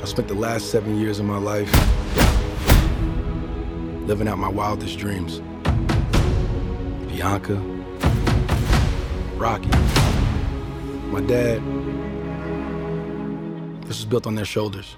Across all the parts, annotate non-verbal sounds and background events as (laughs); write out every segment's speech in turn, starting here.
I spent the last seven years of my life living out my wildest dreams. Bianca, Rocky, my dad. This was built on their shoulders.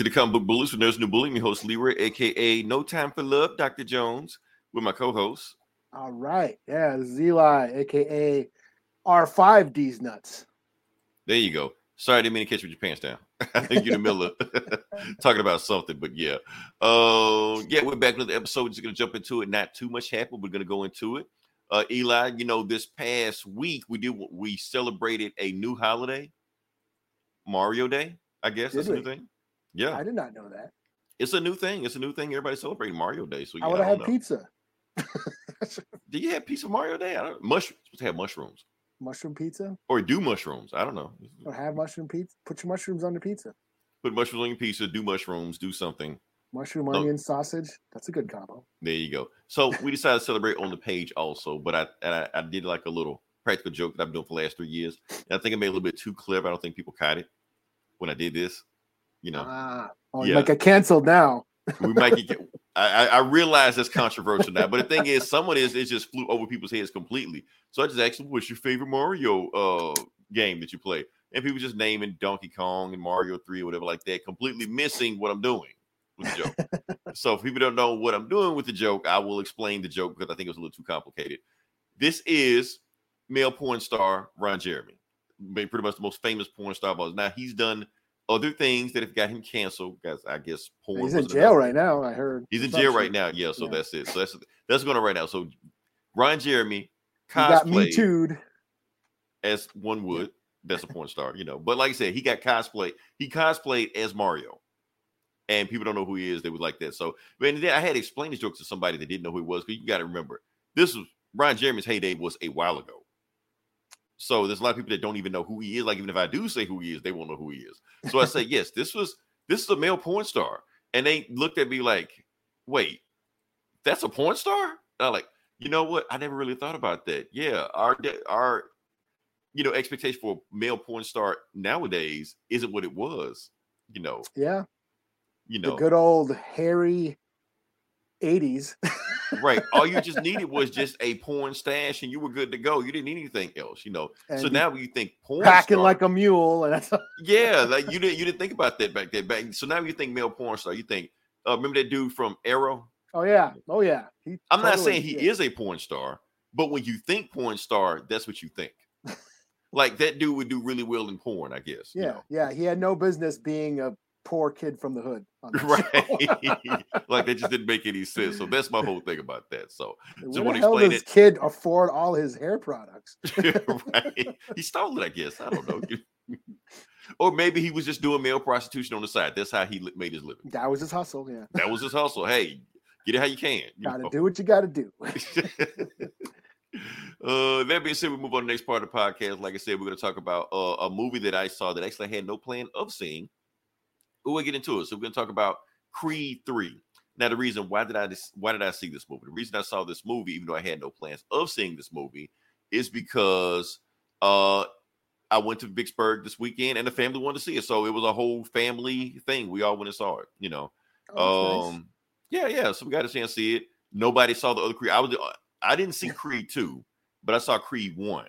To the Comic Book Bullies with Nurse New Bully. Me host Leroy, aka No Time for Love, Dr. Jones, with my co-host. All right. Yeah, this is Eli, aka R5D's nuts. There you go. Sorry, I didn't mean to catch you with your pants down. (laughs) I think you're in the middle of (laughs) talking about something, but yeah. Uh, yeah, we're back with the episode. We're Just gonna jump into it. Not too much happened. We're gonna go into it. Uh, Eli, you know, this past week we did we celebrated a new holiday, Mario Day. I guess Did that's a new thing. Yeah, I did not know that. it's a new thing. It's a new thing. Everybody celebrating Mario Day. So yeah, I would have had know. pizza. Do you have pizza Mario Day? I don't. Mush have mushrooms mushroom pizza? or do mushrooms. I don't know. Or have mushroom pizza? Put your mushrooms on the pizza. Put mushrooms on your pizza. Do mushrooms. Do something. Mushroom, Oh. onion, sausage. That's a good combo. There you go. So we decided to celebrate on the page also, but I and I, I did like a little practical joke that I've been doing for the last three years. And I think I made a little bit too clever. I don't think people caught it when I did this. You know, Ah, oh, Yeah. you might get canceled now. we might (laughs) get. I, I I realize that's controversial now, but the thing is, someone is it just flew over people's heads completely. So I just asked them, "What's your favorite Mario uh game that you play?" And people just naming Donkey Kong and Mario Three or whatever like that, completely missing what I'm doing with the joke. (laughs) so if people don't know what I'm doing with the joke, I will explain the joke because I think it was a little too complicated. This is male porn star Ron Jeremy, pretty much the most famous porn star of all. Now he's done other things that have got him canceled. Because I guess porn. He's in jail right now. I heard. He's in jail right now. Yeah, so Yeah. that's it. So that's that's going on right now. So Ron Jeremy He got me cosplayed as one would. That's a porn star, you know. But like I said, he got cosplay. He cosplayed as Mario, and people don't know who he is. They would like that. So, man, then I had to explain this joke to somebody that didn't know who he was. Because you got to remember, this was Ron Jeremy's heyday was a while ago. So there's a lot of people that don't even know who he is. Like even if I do say who he is, they won't know who he is. So I say, yes, this was this is a male porn star, and they looked at me like, wait, that's a porn star? And I'm like, you know what? I never really thought about that. Yeah, our our you know expectation for a male porn star nowadays isn't what it was. You know, Yeah. you know, The good old hairy 80s. (laughs) right? All you just needed was just a porn stash, and you were good to go. You didn't need anything else. You know. so And now you think porn packing star, like a mule. And that's (laughs) yeah, like you didn't you didn't think about that back then. Back so now you think male porn star. You think uh, remember that dude from Arrow? Oh, yeah. Oh, yeah. He I'm not saying he yeah. is a porn star, but when you think porn star, that's what you think. (laughs) like that dude would do really well in porn, I guess. you Yeah. know. Yeah. He had no business being a poor kid from the hood. (laughs) Right. (laughs) like that just didn't make any sense. So that's my whole thing about that. So the when he hell does it- kid afford all his hair products? (laughs) right. He stole it, I guess. I don't know. or maybe he was just doing male prostitution on the side. That's how he made his living. That was his hustle. Yeah. That was his hustle. Hey, get it how you can. you Got to know. do what you got to do. uh, that being said, we move on to the next part of the podcast. Like I said, we're going to talk about uh, a movie that I saw that actually I had no plan of seeing. We'll get into it. So we're going to talk about Creed Three. Now, the reason why did I why did I see this movie? The reason I saw this movie, even though I had no plans of seeing this movie, is because uh, I went to Vicksburg this weekend and the family wanted to see it. So it was a whole family thing. We all went and saw it. You know. Oh, that's nice. Um, yeah, yeah. So we got a chance to see it. Nobody saw the other Creed. I was, I didn't see Creed two, but I saw Creed one,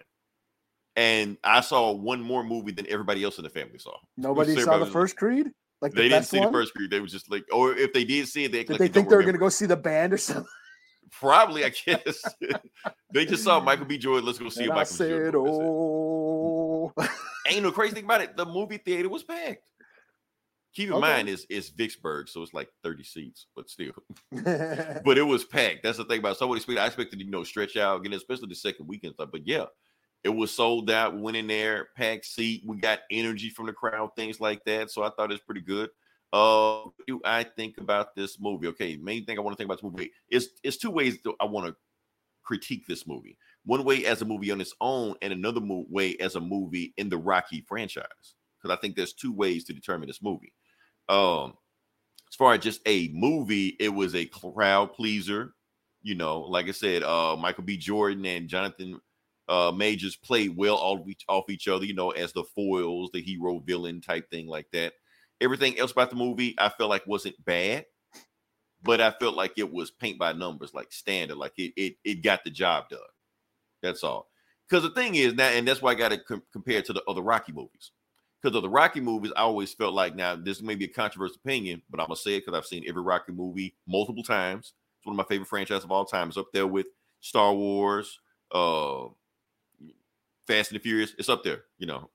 and I saw one more movie than everybody else in the family saw. Nobody saw the first Creed. Like the They didn't see one? the first Creed. They was just like, or if they did see it, they Did like they think they were going to go see the band or something? Probably, I guess. (laughs) they just saw Michael B. Jordan. Let's go see And a I Michael B. Jordan. said, movie. That's it. "Oh, (laughs) Ain't no crazy thing about it. The movie theater was packed. Keep in Okay. mind, it's it's Vicksburg, so it's like 30 seats, but still. (laughs) but it was packed. That's the thing about somebody so. I expected to, you know, stretch out, again, especially the second weekend stuff. But yeah, it was sold out. We went in there, packed seat. We got energy from the crowd, things like that. So I thought it's pretty good. Uh, what do I think about this movie? Okay, main thing I want to think about this movie is it's two ways I want to critique this movie. One way as a movie on its own, and another mo- way as a movie in the Rocky franchise. Because I think there's two ways to determine this movie. Um, as far as just a movie, it was a crowd pleaser. You know, like I said, uh, Michael B. Jordan and Jonathan uh, Majors played well off each, off each other. You know, as the foils, the hero villain type thing like that. Everything else about the movie, I felt like wasn't bad, but I felt like it was paint by numbers, like standard, like it it it got the job done. That's all. Because the thing is now, and that's why I got to com- compare to the other Rocky movies. Because of the Rocky movies, I always felt like now this may be a controversial opinion, but I'm gonna say it because I've seen every Rocky movie multiple times. It's one of my favorite franchises of all time. It's up there with Star Wars, uh, Fast and the Furious. It's up there, you know.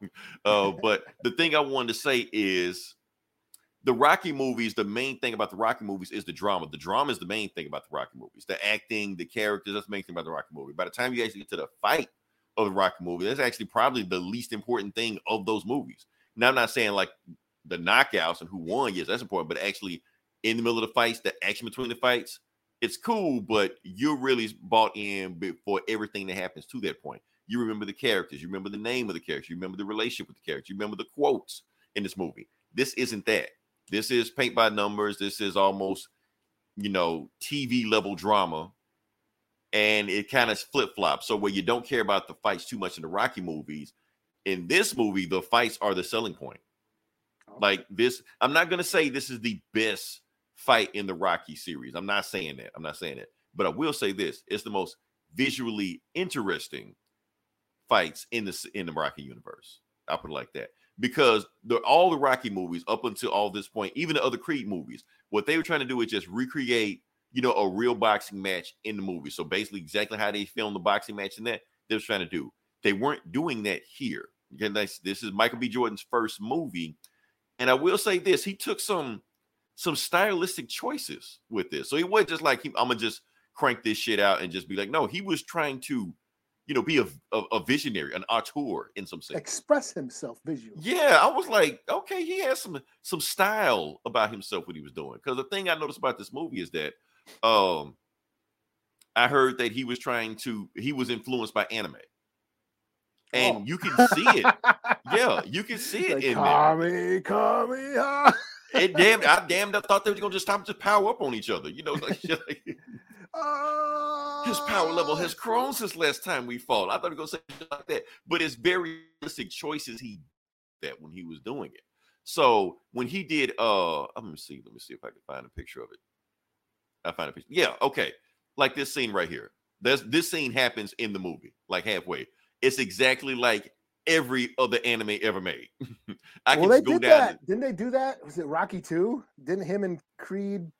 (laughs) uh, (laughs) but the thing I wanted to say is the Rocky movies, the main thing about the Rocky movies is the drama. The drama is the main thing about the Rocky movies. The acting, the characters, that's the main thing about the Rocky movie. By the time you actually get to the fight of the Rocky movie, that's actually probably the least important thing of those movies. Now, I'm not saying like the knockouts and who won, yes, that's important, but actually in the middle of the fights, the action between the fights, it's cool, but you're really bought in before everything that happens to that point. You remember the characters, you remember the name of the characters, you remember the relationship with the characters, you remember the quotes in this movie. This isn't that. This is paint by numbers. This is almost, you know, TV level drama. And it kind of flip flops. So where you don't care about the fights too much in the Rocky movies, in this movie, the fights are the selling point. Like this, I'm not gonna say this is the best fight in the Rocky series. I'm not saying that. I'm not saying that. But I will say this: it's the most visually interesting fights in the in the Rocky universe. I'll put it like that. Because the all the Rocky movies up until all this point, even the other Creed movies, what they were trying to do is just recreate, you know, a real boxing match in the movie. So basically, exactly how they filmed the boxing match in that, they was trying to do. They weren't doing that here. Again, this, this is Michael B. Jordan's first movie, and I will say this: he took some some stylistic choices with this. So he wasn't just like, I'm gonna just crank this shit out and just be like, no, he was trying to, you know, be a, a, a visionary, an auteur in some sense. Express himself visually. Yeah, I was like, okay, he has some some style about himself what he was doing. Because the thing I noticed about this movie is that um I heard that he was trying to he was influenced by anime. And Oh. you can see it. (laughs) Yeah, you can see it Like, in there. Kami, Kami, ah." It damn I (laughs) damn I thought they were gonna just stop and just power up on each other. You know, like, shit (laughs) his power level has grown since last time we fought. I thought he was gonna say shit like that, but it's very realistic choices he that when he was doing it. So when he did, uh, let me see, let me see if I can find a picture of it. I find a picture. Yeah, okay, like this scene right here. There's this scene happens in the movie, like halfway. It's exactly like every other anime ever made. (laughs) I well, can they go did down that. Didn't they do that? Was it Rocky 2? Didn't him and Creed,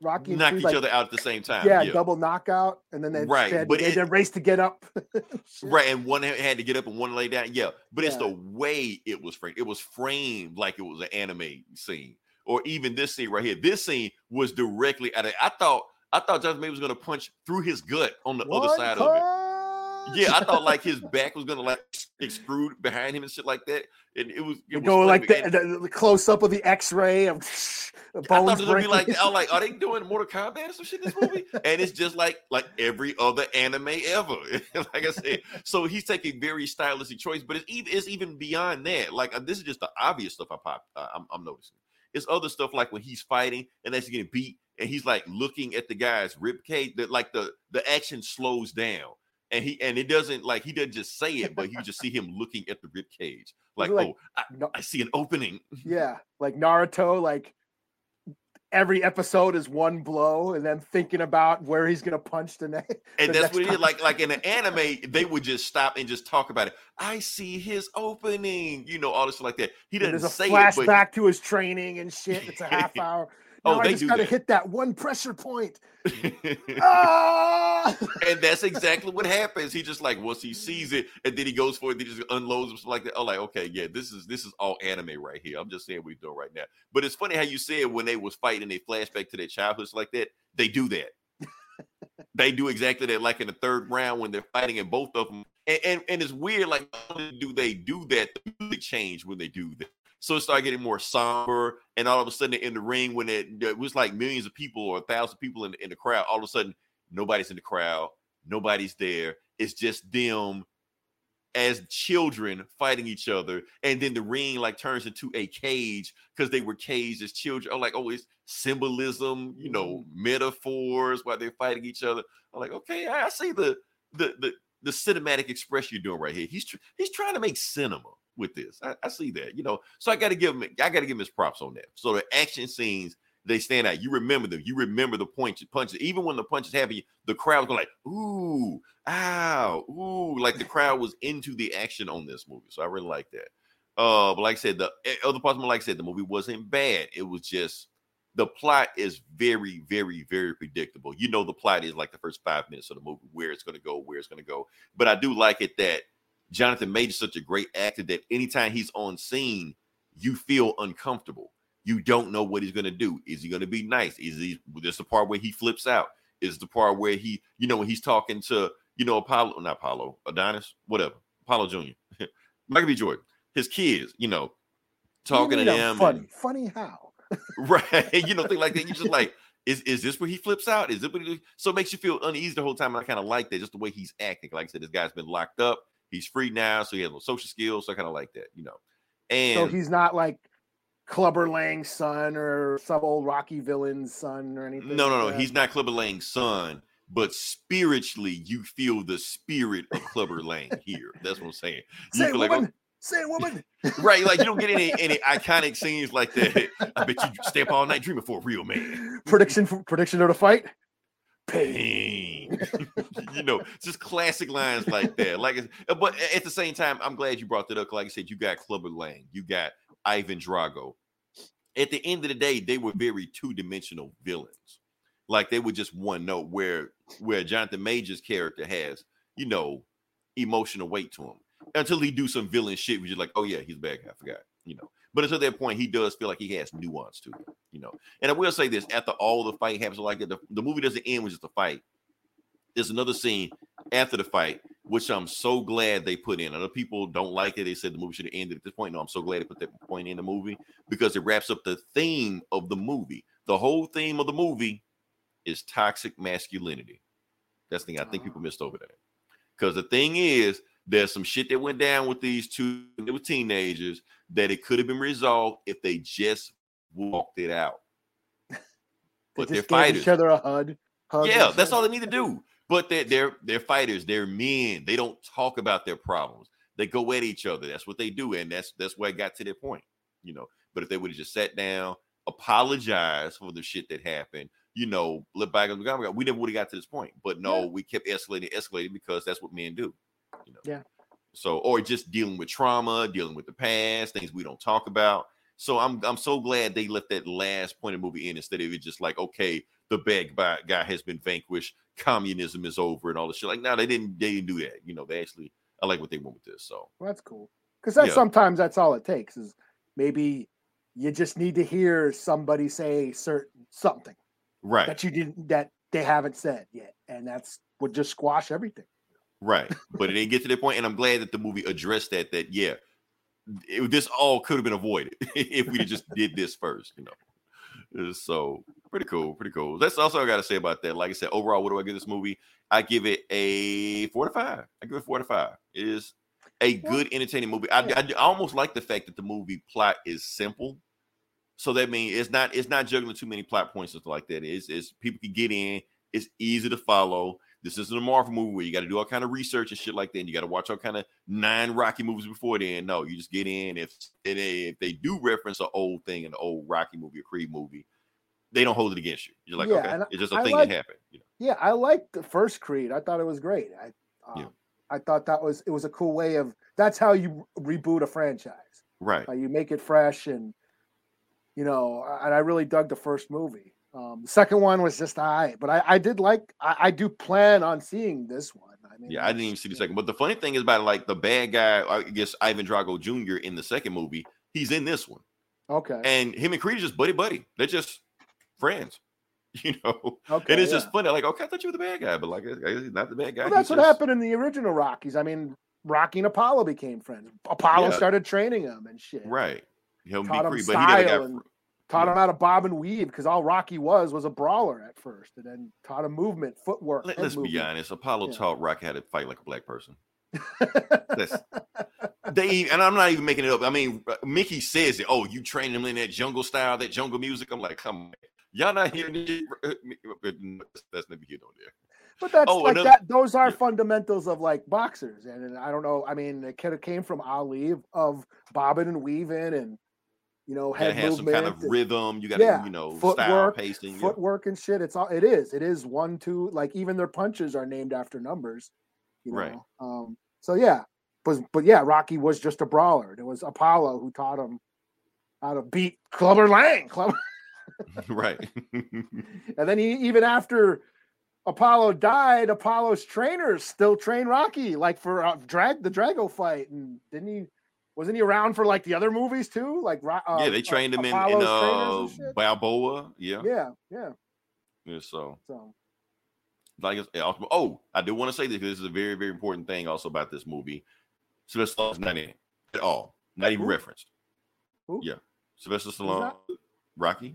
Rocky knock each like, other out at the same time. yeah, double knockout, and then they Right, had, but they it- race to get up. (laughs) Right, and one had to get up and one lay down. Yeah, but it's the way it was framed. It was framed like it was an anime scene, or even this scene right here. This scene was directly at it. I thought I thought Jonathan Major was going to punch through his gut on the other One side of it. Yeah, I thought like his (laughs) back was going to like extrude behind him and shit like that. And it was it was go like the, the, the close up of the X-ray of (laughs) the I thought it was gonna be like breaking. I was like, are they (laughs) doing Mortal Kombat or some shit in this movie? and it's just like like every other anime ever. like I said, so he's taking very stylistic choice, but it's even it's even beyond that. Like uh, this is just the obvious stuff I pop. Uh, I'm, I'm noticing. It's other stuff like when he's fighting and he's getting beat and he's like looking at the guy's rib cage. That like the the action slows down. And he and it doesn't like he doesn't just say it, but you just see (laughs) him looking at the rib cage, like, like- oh, I, No- I see an opening. yeah, like Naruto, like every episode is one blow, and then thinking about where he's gonna punch the next. (laughs) And the that's next what it is. time. Like, like in an anime, they would just stop and just talk about it. I see his opening, you know, all this stuff like that. He doesn't say it, but flashback to his training and shit. It's a half (laughs) hour. Now Oh, I they just gotta hit that one pressure point. (laughs) Ah! (laughs) and that's exactly what happens. He just like once he sees it, and then he goes for it, he just unloads him like that. Oh, like okay, yeah, this is this is all anime right here. I'm just saying he's doing right now. But it's funny how you said when they was fighting, and they flashback to their childhoods like that. They do that. (laughs) they do exactly that. Like in the third round when they're fighting, and both of them, and and, and it's weird. Like do they do that? The music change when they do that. So it started getting more somber, and all of a sudden in the ring, when it, it was like millions of people or a thousand people in, in the crowd, all of a sudden nobody's in the crowd, nobody's there. It's just them as children fighting each other, and then the ring like turns into a cage because they were caged as children. I'm like, oh, it's symbolism, you know, mm-hmm. metaphors while they're fighting each other. I'm like, okay, I see the the the the cinematic expression you're doing right here. He's tr- he's trying to make cinema with this. I, I see that, you know. So I got to give him I got to give him his props on that. So the action scenes they stand out. You remember them. You remember the punch, punches. Even when the punches happen, the crowd was going like, ooh, ow, ooh. Like the crowd was into the action on this movie. So I really like that. Uh, but like I said, the eh, other parts, like I said, the movie wasn't bad. It was just the plot is very, very, very predictable. You know, the plot is like the first five minutes of the movie, where it's going to go, where it's going to go. But I do like it that Jonathan Major's such a great actor that anytime he's on scene, you feel uncomfortable. You don't know what he's going to do. Is he going to be nice? Is he this the part where he flips out? Is the part where he, you know, when he's talking to, you know, Apollo, not Apollo, Adonis, whatever, Apollo Jr., (laughs) Michael B. Jordan, his kids, you know, talking to You mean I'm them. Funny, and- funny how? (laughs) right? You know, things like that. You just like, is is this where he flips out? Is it what he, so it makes you feel uneasy the whole time? And I kind of like that, just the way he's acting. Like I said, this guy's been locked up. He's free now, so he has no social skills. So I kind of like that, you know. And So he's not like Clubber Lang's son or some old Rocky villain's son or anything. no, no, like no, he's not Clubber Lang's son, but spiritually, you feel the spirit of Clubber Lang here. That's what I'm saying. You Say feel like, oh woman, say woman. oh, (laughs) right? Like you don't get any (laughs) any iconic scenes like that. I bet you stay up all night dreaming for a real man. prediction for, prediction of the fight. pain. (laughs) you know, just classic lines like that. Like, uh, but at the same time, I'm glad you brought that up. Like I said, you got Clubber Lang, you got Ivan Drago. At the end of the day, they were very two dimensional villains. Like they were just one note. Where where Jonathan Major's character has, you know, emotional weight to him until he do some villain shit. Which is like, oh yeah, he's a bad guy. I forgot. You know. But until that point, he does feel like he has nuance to him, you know. And I will say this: after all the fight happens like the, the movie doesn't end with just a fight. There's another scene after the fight, which I'm so glad they put in. Other people don't like it. They said the movie should have ended at this point. No, I'm so glad they put that point in the movie because it wraps up the theme of the movie. The whole theme of the movie is toxic masculinity. That's the thing I think people missed over there. Because the thing is, there's some shit that went down with these two. They were teenagers that it could have been resolved if they just walked it out. (laughs) They But they're fighters. each other a hug. hug Yeah, that's all they need to do. But they're they're they're fighters. They're men. They don't talk about their problems. They go at each other. That's what they do, and that's that's where I got to that point. You know. But if they would have just sat down, apologize for the shit that happened, you know, look back on the we never would have got to this point. But no, we kept escalating, escalating because that's what men do. You know. Yeah. So, or just dealing with trauma, dealing with the past, things we don't talk about. So I'm I'm so glad they left that last point of the movie in instead of it just like, okay, the bad guy has been vanquished, communism is over, and all this shit. Like, no, they didn't they didn't do that. You know, they actually I like what they went with this. So Well, that's cool. Because that's Yeah. sometimes that's all it takes is maybe you just need to hear somebody say certain something right, that you didn't that they haven't said yet, and that's would just squash everything. right. But it didn't get to that point, and I'm glad that the movie addressed that. That yeah, it, this all could have been avoided (laughs) if we just did this first. You know. So pretty cool, pretty cool. That's also I got to say about that. Like I said, overall, what do I give this movie? I give it a four to five. I give it four to five. It is a good, entertaining movie. I, I, I almost like the fact that the movie plot is simple. So that means it's not it's not juggling too many plot points and stuff like that. It's, it's people can get in. It's easy to follow. This isn't a Marvel movie where you got to do all kind of research and shit like that. And you got to watch all kind of nine Rocky movies before then. No, you just get in. If if they, if they do reference an old thing, an old Rocky movie, a Creed movie, they don't hold it against you. You're like, Yeah, okay, it's just a I thing like- that happened. You know? Yeah, I liked the first Creed. I thought it was great. I um, Yeah. I thought that was it was a cool way of that's how you reboot a franchise. Right. Uh, you make it fresh and you know, and I really dug the first movie. Um, the second one was just I, but I, I did like. I, I do plan on seeing this one. I mean, Yeah, I didn't even see the second. But the funny thing is about like the bad guy, I guess Ivan Drago Jr. in the second movie, he's in this one, Okay. and him and Creed are just buddy buddy. They're just friends, (laughs) you know. okay. and it's yeah. just funny. Like, okay, I thought you were the bad guy, but like, he's not the bad guy. Well, that's He's what just- happened in the original Rockies. I mean, Rocky and Apollo became friends. Apollo Yeah. started training him and shit. Right. He'll be him but he never got. and Taught him how to bob and weave because all Rocky was was a brawler at first, and then taught him movement, footwork. Let, us be honest. Apollo Yeah. taught Rocky how to fight like a black person. (laughs) They and I'm not even making it up. I mean, uh, Mickey says it. Oh, you train him in that jungle style, that jungle music. I'm like, come on, y'all not hearing this? Uh, But that's never here nor there. But that's Oh, like another- that. Those are yeah. fundamentals of like boxers, and, and I don't know. I mean, it could have came from Ali of, of bobbing and weaving, and you know, head have some kind of rhythm. You got to, Yeah, you know, style, footwork, pacing. yeah. footwork and shit. It's all. It is. It is one, two. Like even their punches are named after numbers. You know? Right. Um. So yeah, but but yeah, Rocky was just a brawler. It was Apollo who taught him how to beat Clubber Lang. Clubber. (laughs) (laughs) right. (laughs) And then he even after Apollo died, Apollo's trainers still train Rocky, like for uh, drag the Drago fight. And didn't he? Wasn't he around for like the other movies too? Like uh, yeah, they uh, trained him in, in uh, trainers and shit? Balboa. Yeah. Yeah, yeah. yeah. So, So like, it's- oh, I do want to say this. This is a very, very important thing also about this movie. Sylvester Stallone's not in it at all. Not even Who? referenced. Who? Yeah. Sylvester Stallone? Rocky.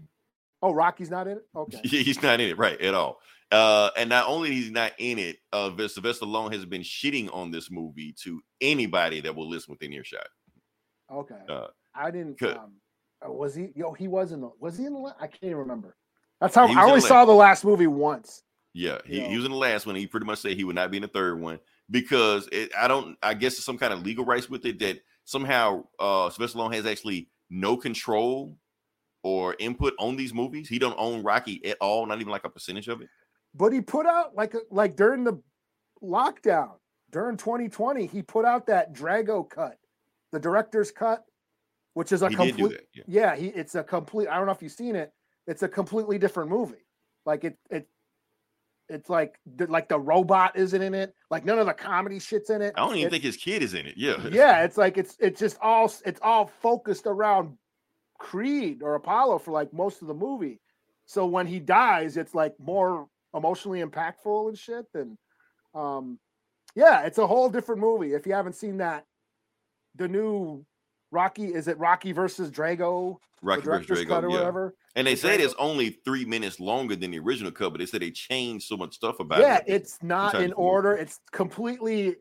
oh, Rocky's not in it. Okay. (laughs) He's not in it, right, at all. Uh, and not only he's not in it, uh, Sylvester Stallone has been shitting on this movie to anybody that will listen within earshot. Okay. Uh, I didn't. Um, uh, was he? Yo, he was in the. Was he in the? I can't even remember. That's how I only saw the last movie once. Yeah, he, he was in the last one. He pretty much said he would not be in the third one because it, I don't. I guess it's some kind of legal rights with it that somehow uh Sylvester Stallone has actually no control or input on these movies. He don't own Rocky at all, not even like a percentage of it. But he put out like like during the lockdown during 2020, he put out that Drago cut, the director's cut, which is a He complete. Yeah. Yeah, he it's a complete. I don't know if you've seen it. It's a completely different movie. Like it it. It's like the- like the robot isn't in it. Like none of the comedy shit's in it. I don't even It- think his kid is in it. Yeah. yeah, (laughs) it's like it's it's just all it's all focused around Creed or Apollo for like most of the movie. So when he dies, it's like more emotionally impactful and shit. And um, yeah, it's a whole different movie. If you haven't seen that, the new Rocky is it Rocky versus Drago, Rocky versus director's cut Drago. or Yeah. whatever. And they the said Drago- it's only three minutes longer than the original cut, but they said they changed so much stuff about Yeah, it. Yeah, it's not in order. It's completely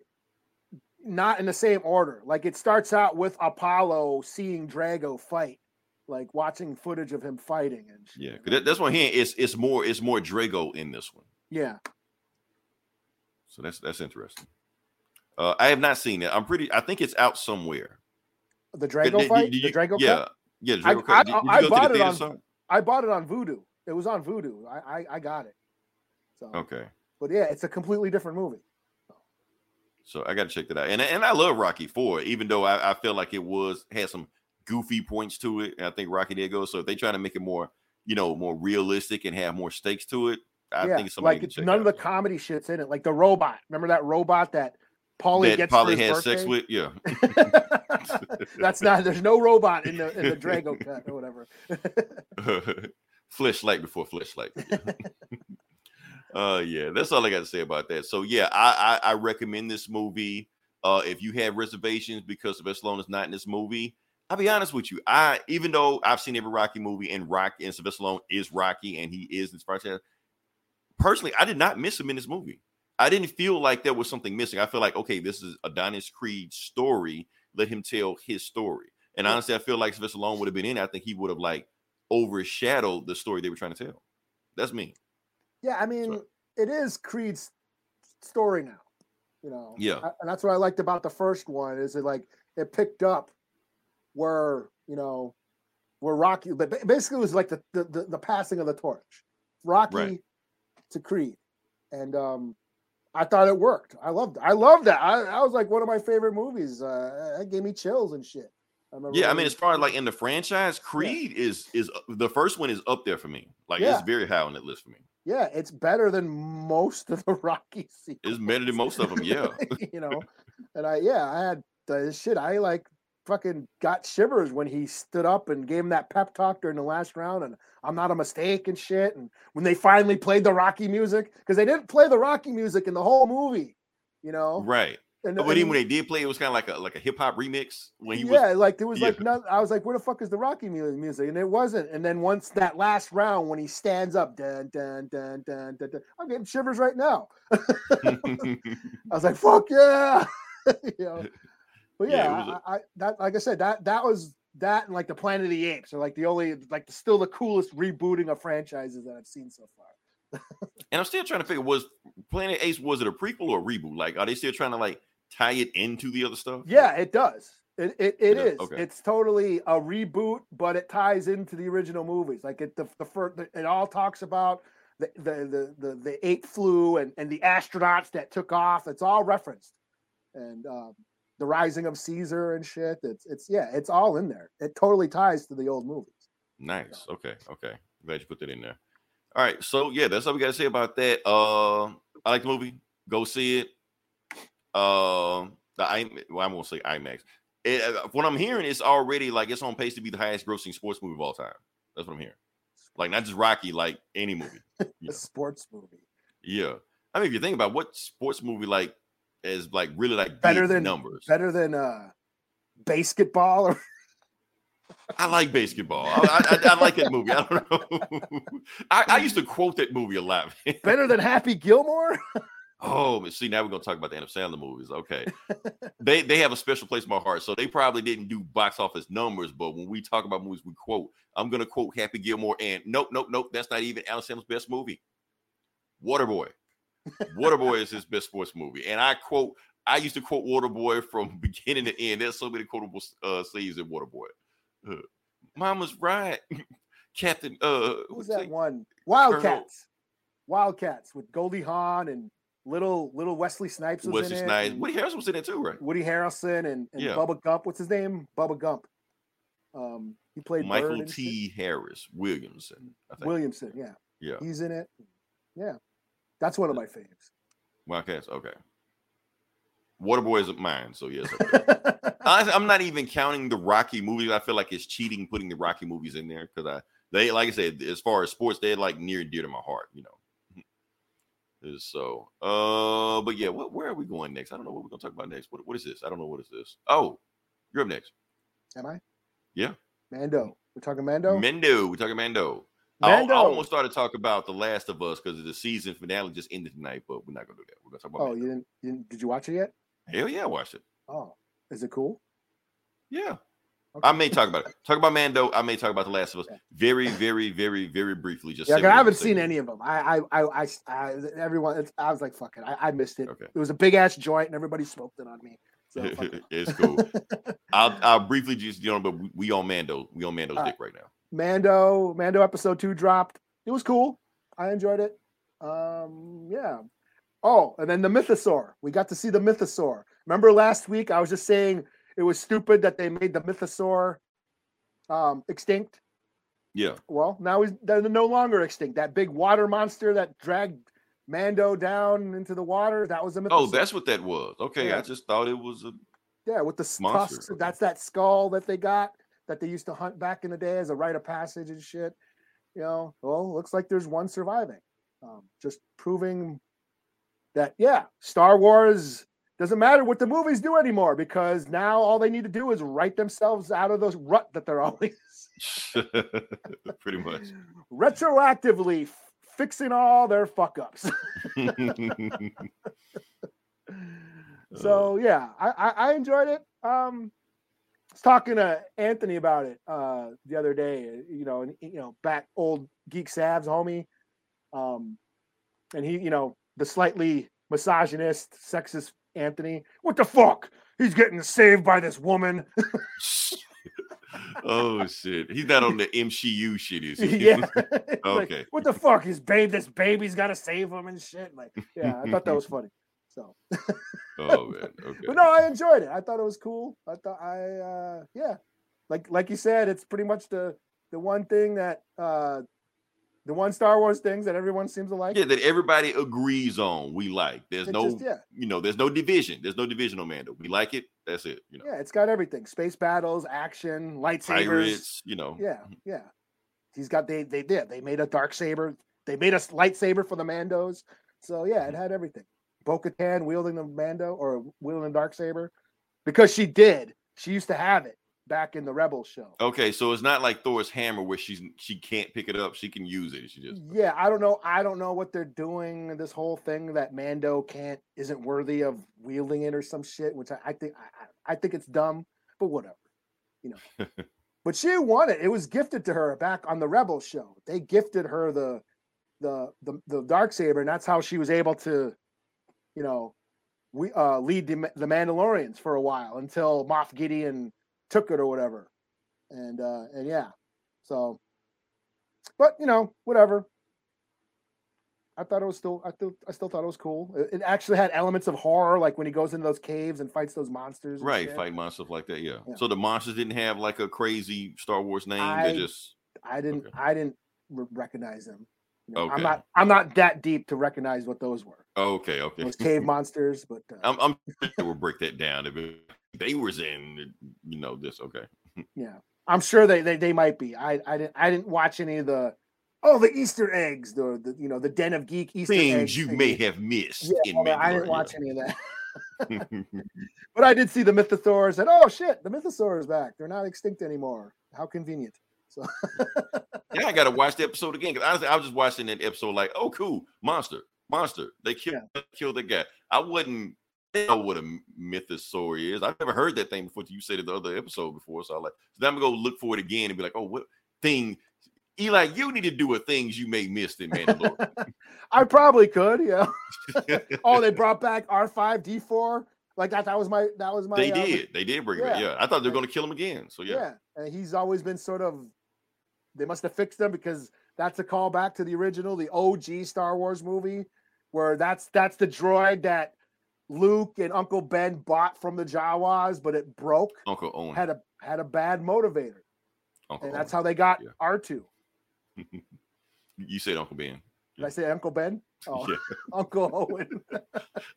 not in the same order. Like it starts out with Apollo seeing Drago fight, like watching footage of him fighting and shit. Yeah, that, that's one here. It's it's more it's more Drago in this one. yeah. So that's that's interesting. Uh, I have not seen it. I'm pretty. I think it's out somewhere. The Drago did- fight, did the you- Drago yeah, yeah. The I- Drago I- cut. Did, I bought it on- theater? son? I bought it on Vudu. It was on Vudu. I I, I got it. So, Okay, but yeah, it's a completely different movie. so I got to check that out. And and I love Rocky Four, even though I, I feel like it was had some goofy points to it. And I think Rocky did go. So if they try to make it more, you know, more realistic and have more stakes to it, I yeah, think somebody like none of the comedy shit's in it. Like the robot. Remember that robot that Paulie gets probably for his sex birthday? with. Yeah. (laughs) (laughs) That's not. There's no robot in the in the Drago (laughs) cut or whatever. Fleshlight before fleshlight. uh yeah, that's all I got to say about that. So yeah, I I, I recommend this movie. Uh if you have reservations because Sylvester is not in this movie, I'll be honest with you. I even though I've seen every Rocky movie and Rocky and Sylvester Stallone is Rocky and he is in this process. Personally, I did not miss him in this movie. I didn't feel like there was something missing. I feel like okay, this is Adonis Creed's story. Let him tell his story. And honestly, I feel like Sylvester Stallone would have been in. I think he would have like overshadowed the story they were trying to tell. That's me. Yeah, I mean, So- it is Creed's story now. You know. Yeah. A- And that's what I liked about the first one is it like it picked up where you know where Rocky, but basically it was like the the, the, the passing of the torch, Rocky Right. to Creed, and um, I thought it worked. I loved. I loved that. I, I was like one of my favorite movies. Uh, it gave me chills and shit. I Yeah, I mean, as far as like in the franchise, Creed is is the first one is up there for me. Like Yeah. it's very high on that list for me. yeah, it's better than most of the (laughs) Rocky sequels. It's better than most of them. Yeah, (laughs) you know, and I yeah, I had the shit. I like fucking got shivers when he stood up and gave him that pep talk during the last round, and I'm not a mistake and shit. And when they finally played the Rocky music, because they didn't play the Rocky music in the whole movie, you know. right. And, But even when they did play, it was kind of like a like a hip hop remix when he yeah, was. like there was like yeah. I was like, where the fuck is the Rocky music? And it wasn't. And then once that last round, when he stands up, dun dun dun dun dun, dun I'm getting shivers right now. (laughs) (laughs) I was like, fuck yeah, (laughs) you know. Yeah, yeah, I, I that like I said, that that was that and like the Planet of the Apes are like the only like the, still the coolest rebooting of franchises that I've seen so far. (laughs) and I'm still trying to figure was Planet Ace was it a prequel or a reboot? Like, are they still trying to like tie it into the other stuff? Yeah, it does. It it, it does, is. okay. It's totally a reboot, but it ties into the original movies. Like it the the first it all talks about the the the the, the ape flu and and the astronauts that took off. It's all referenced, and um, the rising of Caesar and shit. It's it's yeah, it's all in there. It totally ties to the old movies. Nice. Okay. Okay. Glad you put that in there. All right. So yeah, that's all we got to say about that. Uh, I like the movie. Go see it. Um, the I well, I won't say IMAX. It, uh, what I'm hearing is already like it's on pace to be the highest grossing sports movie of all time. That's what I'm hearing. Like not just Rocky, like any movie. (laughs) A Yeah. sports movie. Yeah. I mean, if you think about what sports movie like is like really like Better than- numbers. Better than uh basketball or (laughs) I like basketball. I, I, I like that movie. I don't know. (laughs) I, I used to quote that movie a lot. better than Happy Gilmore. (laughs) Oh, but see, now we're gonna talk about the Adam Sandler movies. Okay, they they have a special place in my heart. So they probably didn't do box office numbers, but when we talk about movies, we quote. I'm gonna quote Happy Gilmore, and nope, nope, nope. That's not even Adam Sandler's best movie. Waterboy. Waterboy is his best sports movie, and I quote. I used to quote Waterboy from (laughs) beginning to end. There's so many quotable uh, scenes in Waterboy. Uh, Mama's right, (laughs) Captain. Uh, was that one? Wildcats. Wildcats with Goldie Hawn and little little Wesley Snipes was Wesley in it. Snipes. and Woody Harrelson was in it too, right? Woody Harrelson and, and Yeah. Bubba Gump. What's his name? Bubba Gump. Um, he played Michael. T. Harris Williamson. I think. Williamson. Yeah, Yeah. he's in it. Yeah, that's one of my faves. Wildcats. Okay. Waterboy is mine, so yes. Okay. (laughs) Honestly, I'm not even counting the Rocky movies. I feel like it's cheating putting the Rocky movies in there because I they like I said, as far as sports, they're like near and dear to my heart, you know. (laughs) So uh but yeah, what, where are we going next? I don't know what we're gonna talk about next. What, what is this? I don't know what is this. Oh, you're up next. Am I? Yeah. Mando. We're talking Mando. Mendo. We're talking Mando. I, I Mando. almost started to talk about The Last of Us because the season finale just ended tonight, but we're not gonna do that. We're gonna talk about Oh, Mando. you didn't, you didn't? Did you watch it yet? Hell yeah, I watched it. Oh, is it cool? Yeah. Okay. I may talk about it. Talk about Mando. I may talk about The Last of Us very, very, very, very briefly. Just Yeah, I haven't seen any of them. I, I, I, I, I everyone. It's, I was like, fuck it. I, I missed it. Okay. It was a big ass joint, and everybody smoked it on me. So fuck minutes. (laughs) it. it's cool. (laughs) I'll, I'll briefly just you know, but we, we on Mando. We on Mando's dick right now. Mando, Mando episode two dropped. It was cool. I enjoyed it. Um, yeah. Oh, and then the Mythosaur. We got to see the Mythosaur. Remember last week I was just saying it was stupid that they made the Mythosaur um extinct. Yeah. Well, now he's they're no longer extinct. That big water monster that dragged Mando down into the water, that was a Mythosaur. Oh, that's what that was. Okay, I just thought it was a. Yeah, with the Monster, tusks. That's that skull that they got that they used to hunt back in the day as a rite of passage and shit. You know, well, looks like there's one surviving. Um, just proving that, yeah, Star Wars doesn't matter what the movies do anymore because now all they need to do is write themselves out of those rut that they're (laughs) always (laughs) Pretty much. retroactively f- fixing all their fuck ups. (laughs) so yeah, I, I I enjoyed it. Um, was talking to Anthony about it uh the other day. You know, and you know, back old geek Savs homie, um, and he, you know, the slightly misogynist, sexist Anthony. What the fuck? He's getting saved by this woman. (laughs) oh shit, he's not on the MCU shit, is (laughs) he? yeah. (laughs) Like, Okay. what the fuck? His babe, this baby's got to save him and shit. Like, yeah, I thought that was funny. So, oh (laughs) man. Okay. but no, I enjoyed it. I thought it was cool. I thought I, uh, yeah, like like you said, it's pretty much the the one thing that uh the one Star Wars things that everyone seems to like. Yeah, that everybody agrees on. We like. There's It's no, just- yeah. you know, there's no division. There's no division on Mando. We like it. That's it. You know, Yeah, it's got everything: space battles, action, lightsabers. pirates. You know, Yeah, yeah. He's got they they did. They made a dark saber. They made a lightsaber for the Mandos. So yeah, Mm-hmm. it had everything. Bo Katan wielding the Mando or wielding a dark saber because she did. She used to have it back in the Rebels show. Okay, so it's not like Thor's hammer where she's she can't pick it up. She can use it. She just Yeah, I don't know. I don't know what they're doing. This whole thing that Mando can't isn't worthy of wielding it or some shit, which I, I think I, I I think it's dumb, but whatever, you know. (laughs) but she won it. It was gifted to her back on the Rebel show. They gifted her the the the the dark saber, and that's how she was able to, you know, we uh lead the, the Mandalorians for a while until Moff Gideon took it or whatever, and uh and yeah, so but you know, whatever. I thought it was still. I still. I still thought it was cool. It, it actually had elements of horror, like when he goes into those caves and fights those monsters. right shit. fight monsters like that. Yeah. Yeah. So the monsters didn't have like a crazy Star Wars name. I- They just I didn't. Okay. I didn't recognize them. Okay. I'm not. I'm not that deep to recognize what those were. okay. Okay. Those cave monsters, but uh, I'm, I'm sure they will break that down. If they was in, you know, this. Okay. yeah, I'm sure they, they they might be. I I didn't. I didn't watch any of the. Oh, the Easter eggs, the, the you know the Den of Geek Easter Things eggs. you thing. may have missed Yeah, in all. I didn't watch any of that. (laughs) But I did see the Mythosaurs, and oh shit, the Mythosaurs back. They're not extinct anymore. How convenient. So (laughs) Yeah, I gotta watch the episode again because honestly, I was just watching that episode like, oh, cool, monster, monster. They killed, killed the guy. I wouldn't know what a mythosaur is. I've never heard that thing before. You said it the other episode before, so I like. So then I'm gonna go look for it again and be like, oh, what thing? Eli, you need to do what things you may missed in Mandalorian. (laughs) I probably could, yeah. (laughs) oh, they brought back R five D four. Like that. That was my. That was my. they uh, did, they did bring it yeah. Yeah, I thought they were gonna kill him again. So Yeah. yeah, and he's always been sort of. They must have fixed them because that's a callback to the original, the OG Star Wars movie, where that's that's the droid that Luke and Uncle Ben bought from the Jawas, but it broke. Uncle Owen. Had a had a bad motivator, Uncle and that's Owen. how they got Yeah. R two. (laughs) you said Uncle Ben. Did I say Uncle Ben? Oh, (laughs) Yeah. (laughs) Uncle Owen.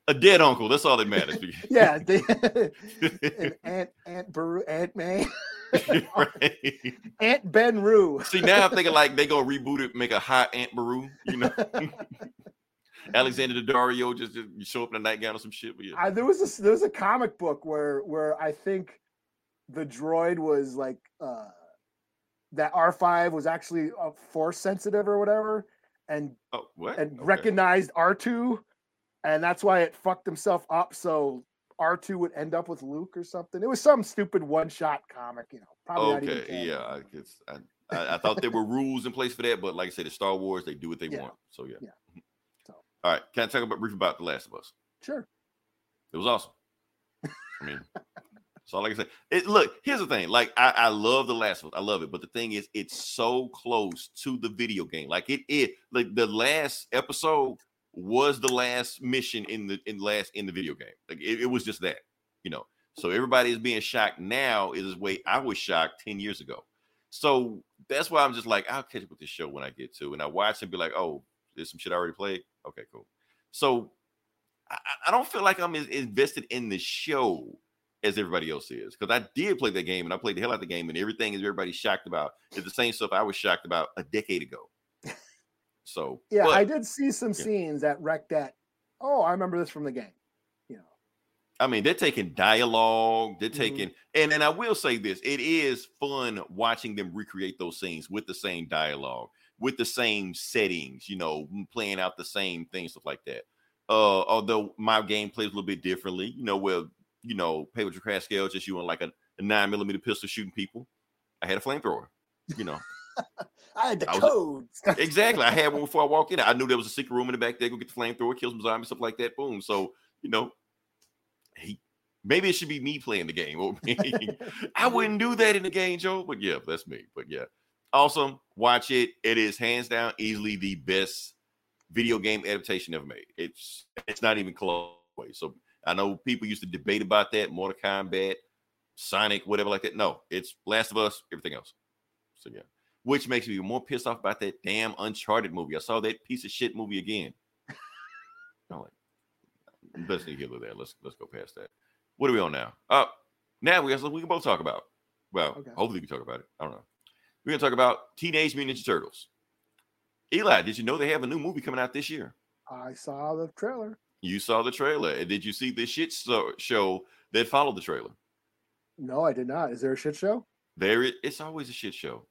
A dead uncle. That's all that matters. yeah, they, and Aunt Aunt Beru, Aunt May, (laughs) Right. Aunt Ben Rue. See now I'm thinking like they gonna reboot it, make a hot Aunt Beru, you know. (laughs) Alexandra Daddario just, just show up in a nightgown or some shit. But yeah. I, there was a there was a comic book where where I think the droid was like uh that R five was actually uh, force sensitive or whatever, and oh, what? and Okay. recognized R two, and that's why it fucked himself up. So R two would end up with Luke or something. It was some stupid one shot comic, you know. Probably not even Okay, yeah. I, guess I, I, I thought there were rules in place for that, but like I said, it's Star Wars. They do what they Yeah. want. So yeah. Yeah. Mm-hmm. So. All right. Can I talk about brief about The Last of Us? Sure. It was awesome. I mean, (laughs) so like I said. It, look, here's the thing. Like, I, I love The Last of Us. I love it. But the thing is, it's so close to the video game. Like it, it like the last episode was the last mission in the in last in the video game. Like it, it was just that, you know. So everybody is being shocked now is the way I was shocked 10 years ago. So that's why I'm just like, I'll catch up with this show when I get to. And I watch and be like, oh, there's some shit I already played. Okay, cool. So I, I- don't feel like I'm as invested in the show as everybody else is because I did play that game and I played the hell out of the game and everything is everybody's shocked about is the same stuff I was shocked about a decade ago. So Yeah, but- I did see some scenes that wrecked that. Oh, I remember this from the game. You know, I mean, they're taking dialogue, they're Mhm. taking, and and I will say this: it is fun watching them recreate those scenes with the same dialogue, with the same settings, you know, playing out the same things, stuff like that. Uh, although my game plays a little bit differently, you know, where you know, Pedro Pascal just using like a, a nine millimeter pistol shooting people. I had a flamethrower, you know. I had the I was- codes. (laughs) exactly. I had one before I walked in. I knew there was a secret room in the back there. Go get the flamethrower, kill some zombies, stuff like that. Boom. So you know, he maybe it should be me playing the game. (laughs) I wouldn't do that in the game, Joe. But yeah, that's me. But yeah, awesome. Watch it. It is hands down easily the best video game adaptation ever made. It's it's not even close. So I know people used to debate about that. Mortal Kombat Sonic, whatever like that. No, it's Last of Us, everything else. So yeah, which makes me more pissed off about that damn Uncharted movie. I saw that piece of shit movie again. (laughs) I'm like, let's get into that. Let's let's go past that. What are we on now? Uh now we got something we can both talk about. Well, Okay. hopefully we can talk about it. I don't know. We're gonna talk about Teenage Mutant Ninja Turtles. Eli, did you know they have a new movie coming out this year? I saw the trailer. You saw the trailer. And did you see the shit show that followed the trailer? No, I did not. Is there a shit show? There, it, it's always a shit show.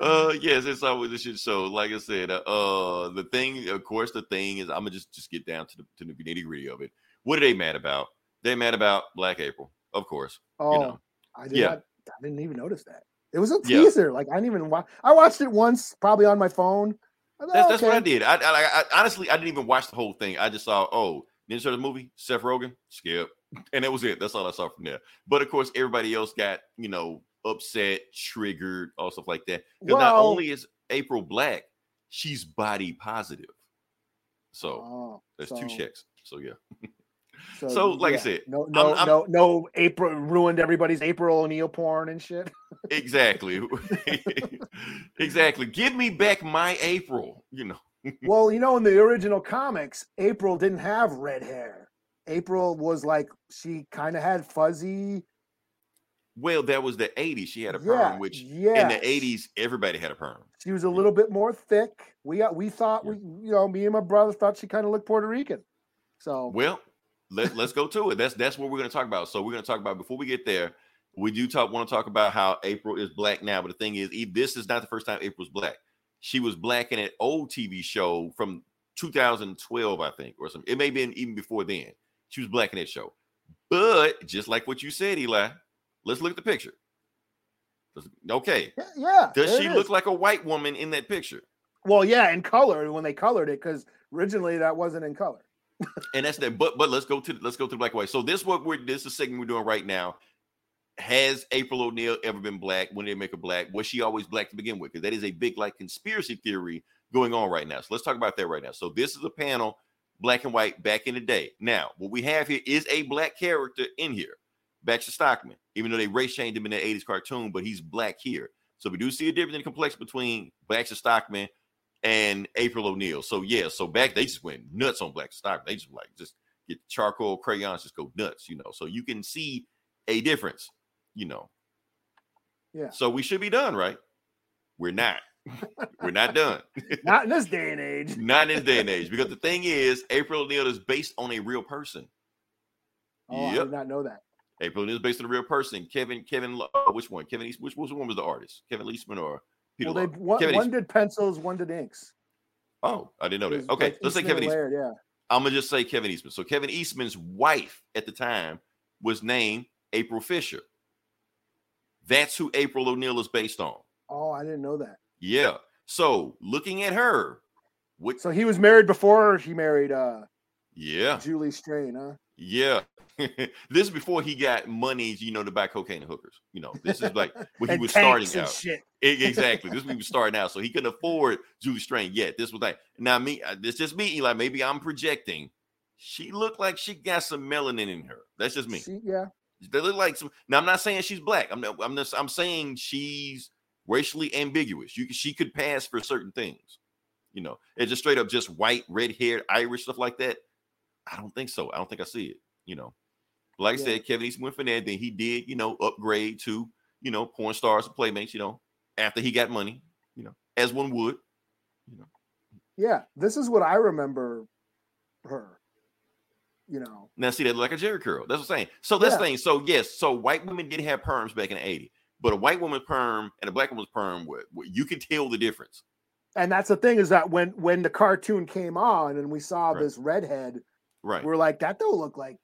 Uh, yes, it's always a shit show. Like I said, uh, uh, the thing, of course, the thing is, I'm gonna just just get down to the to the nitty gritty of it. What are they mad about? They mad about Black April, of course. Oh, You know, I did yeah. not. I didn't even notice that. It was a Yeah. teaser. Like I didn't even watch. I watched it once, probably on my phone. Thought, that's that's what I did. I, I, I honestly, I didn't even watch the whole thing. I just saw, oh, Ninja Turtles movie, Seth Rogen, skip, and that was it. That's all I saw from there. But of course, everybody else got you know upset, triggered, all stuff like that. Because not only is April black, she's body positive. So Oh, there's so- two checks. So yeah, So, So, like I said, no, no, I'm- no, no. April ruined everybody's April O'Neil porn and shit. exactly, (laughs) (laughs) exactly. Give me back my April. You know, (laughs) well, you know, in the original comics, April didn't have red hair. April was like she kind of had fuzzy. Well, that was the '80s. She had a perm, Yeah, which in the '80s everybody had a perm. She was a little bit more thick. We got we thought we you know me and my brother thought she kind of looked Puerto Rican. So Well, let, let's go to it. That's that's what we're going to talk about. So we're going to talk about before we get there. We do talk want to talk about how April is black now, but the thing is, this is not the first time April's black. She was black in an old TV show from 2012, I think, or something. It may have been even before then. She was black in that show. But just like what you said, Eli, let's look at the picture. Okay. yeah, yeah. Does she it look like a white woman in that picture? Well, yeah, in color when they colored it because originally that wasn't in color. and that's that. But but let's go to let's go to the black and white. So this what we're this is the segment we're doing right now. Has April O'Neil ever been black? When did they make her black? Was she always black to begin with? Because that is a big like conspiracy theory going on right now. So let's talk about that right now. So this is a panel, black and white, back in the day. Now what we have here is a black character in here, Baxter Stockman. Even though they race changed him in the '80s cartoon, but he's black here. So we do see a difference in the complexion between Baxter Stockman and April O'Neil. So yeah, so back they just went nuts on Black Stockman. They just like just get charcoal crayons, just go nuts, you know. So you can see a difference, you know. Yeah. So we should be done, right? We're not. We're not done. (laughs) Not in this day and age. (laughs) not in this day and age. Because the thing is, April O'Neil is based on a real person. Oh, I did not know that. April O'Neil is based on a real person. Kevin, Kevin, uh, which one? Kevin East, which, which one was the artist? Kevin Leastman or Peter? Well, they one, Kevin one did pencils, one did inks. Oh, I didn't know that. Okay, like let's say Kevin and Eastman. Yeah. I'm gonna just say Kevin Eastman. So Kevin Eastman's wife at the time was named April Fisher. That's who April O'Neil is based on. Oh, I didn't know that. Yeah. So looking at her, what? So he was married before he married uh yeah, Julie Strain, huh? Yeah. (laughs) this is before he got money, you know, to buy cocaine and hookers. You know, this is like when he was starting out. (laughs) Exactly. This is when he was starting out, so he couldn't afford Julie Strain yet. This was like now me. Uh, this It's just me, Eli. Maybe I'm projecting. She looked like she got some melanin in her. That's just me. She, yeah. They look like some. Now I'm not saying she's black. I'm not, I'm just I'm saying she's racially ambiguous. You she could pass for certain things. You know, it's just straight up just white, red haired, Irish stuff like that. I don't think so. I don't think I see it. You know, like I said, Kevin Eastman went for that. Then he did, you know, upgrade to you know porn stars and playmates. You know, after he got money. You know, as one would. You know. Yeah. This is what I remember her. You know. Now see that like a Jheri curl. That's what I'm saying. So this Yeah. thing. So yes. So white women did have perms back in the '80s, but a white woman's perm and a black woman's perm, you can tell the difference. And that's the thing is that when when the cartoon came on and we saw Right. this redhead, Right. we're like, that don't look like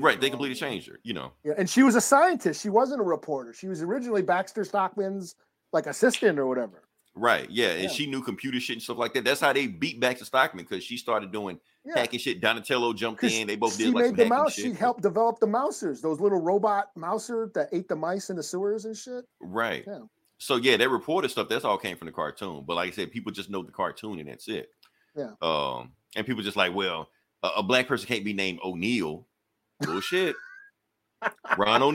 Right. They completely changed her. You know. Yeah, and she was a scientist. She wasn't a reporter. She was originally Baxter Stockman's like assistant or whatever. Right. Yeah. And she knew computer shit and stuff like that. That's how they beat to Stockman because she started doing Yeah. hacking shit. Donatello jumped in. They both did like made the mouse. shit. She helped develop the mousers, those little robot mouser that ate the mice in the sewers and shit. Right. Yeah. So yeah, that reporter stuff, that's all came from the cartoon. But like I said, people just know the cartoon and that's it. Yeah. Um, and people just like, well, a, a black person can't be named O'Neill. Bullshit. (laughs) Ron (laughs) With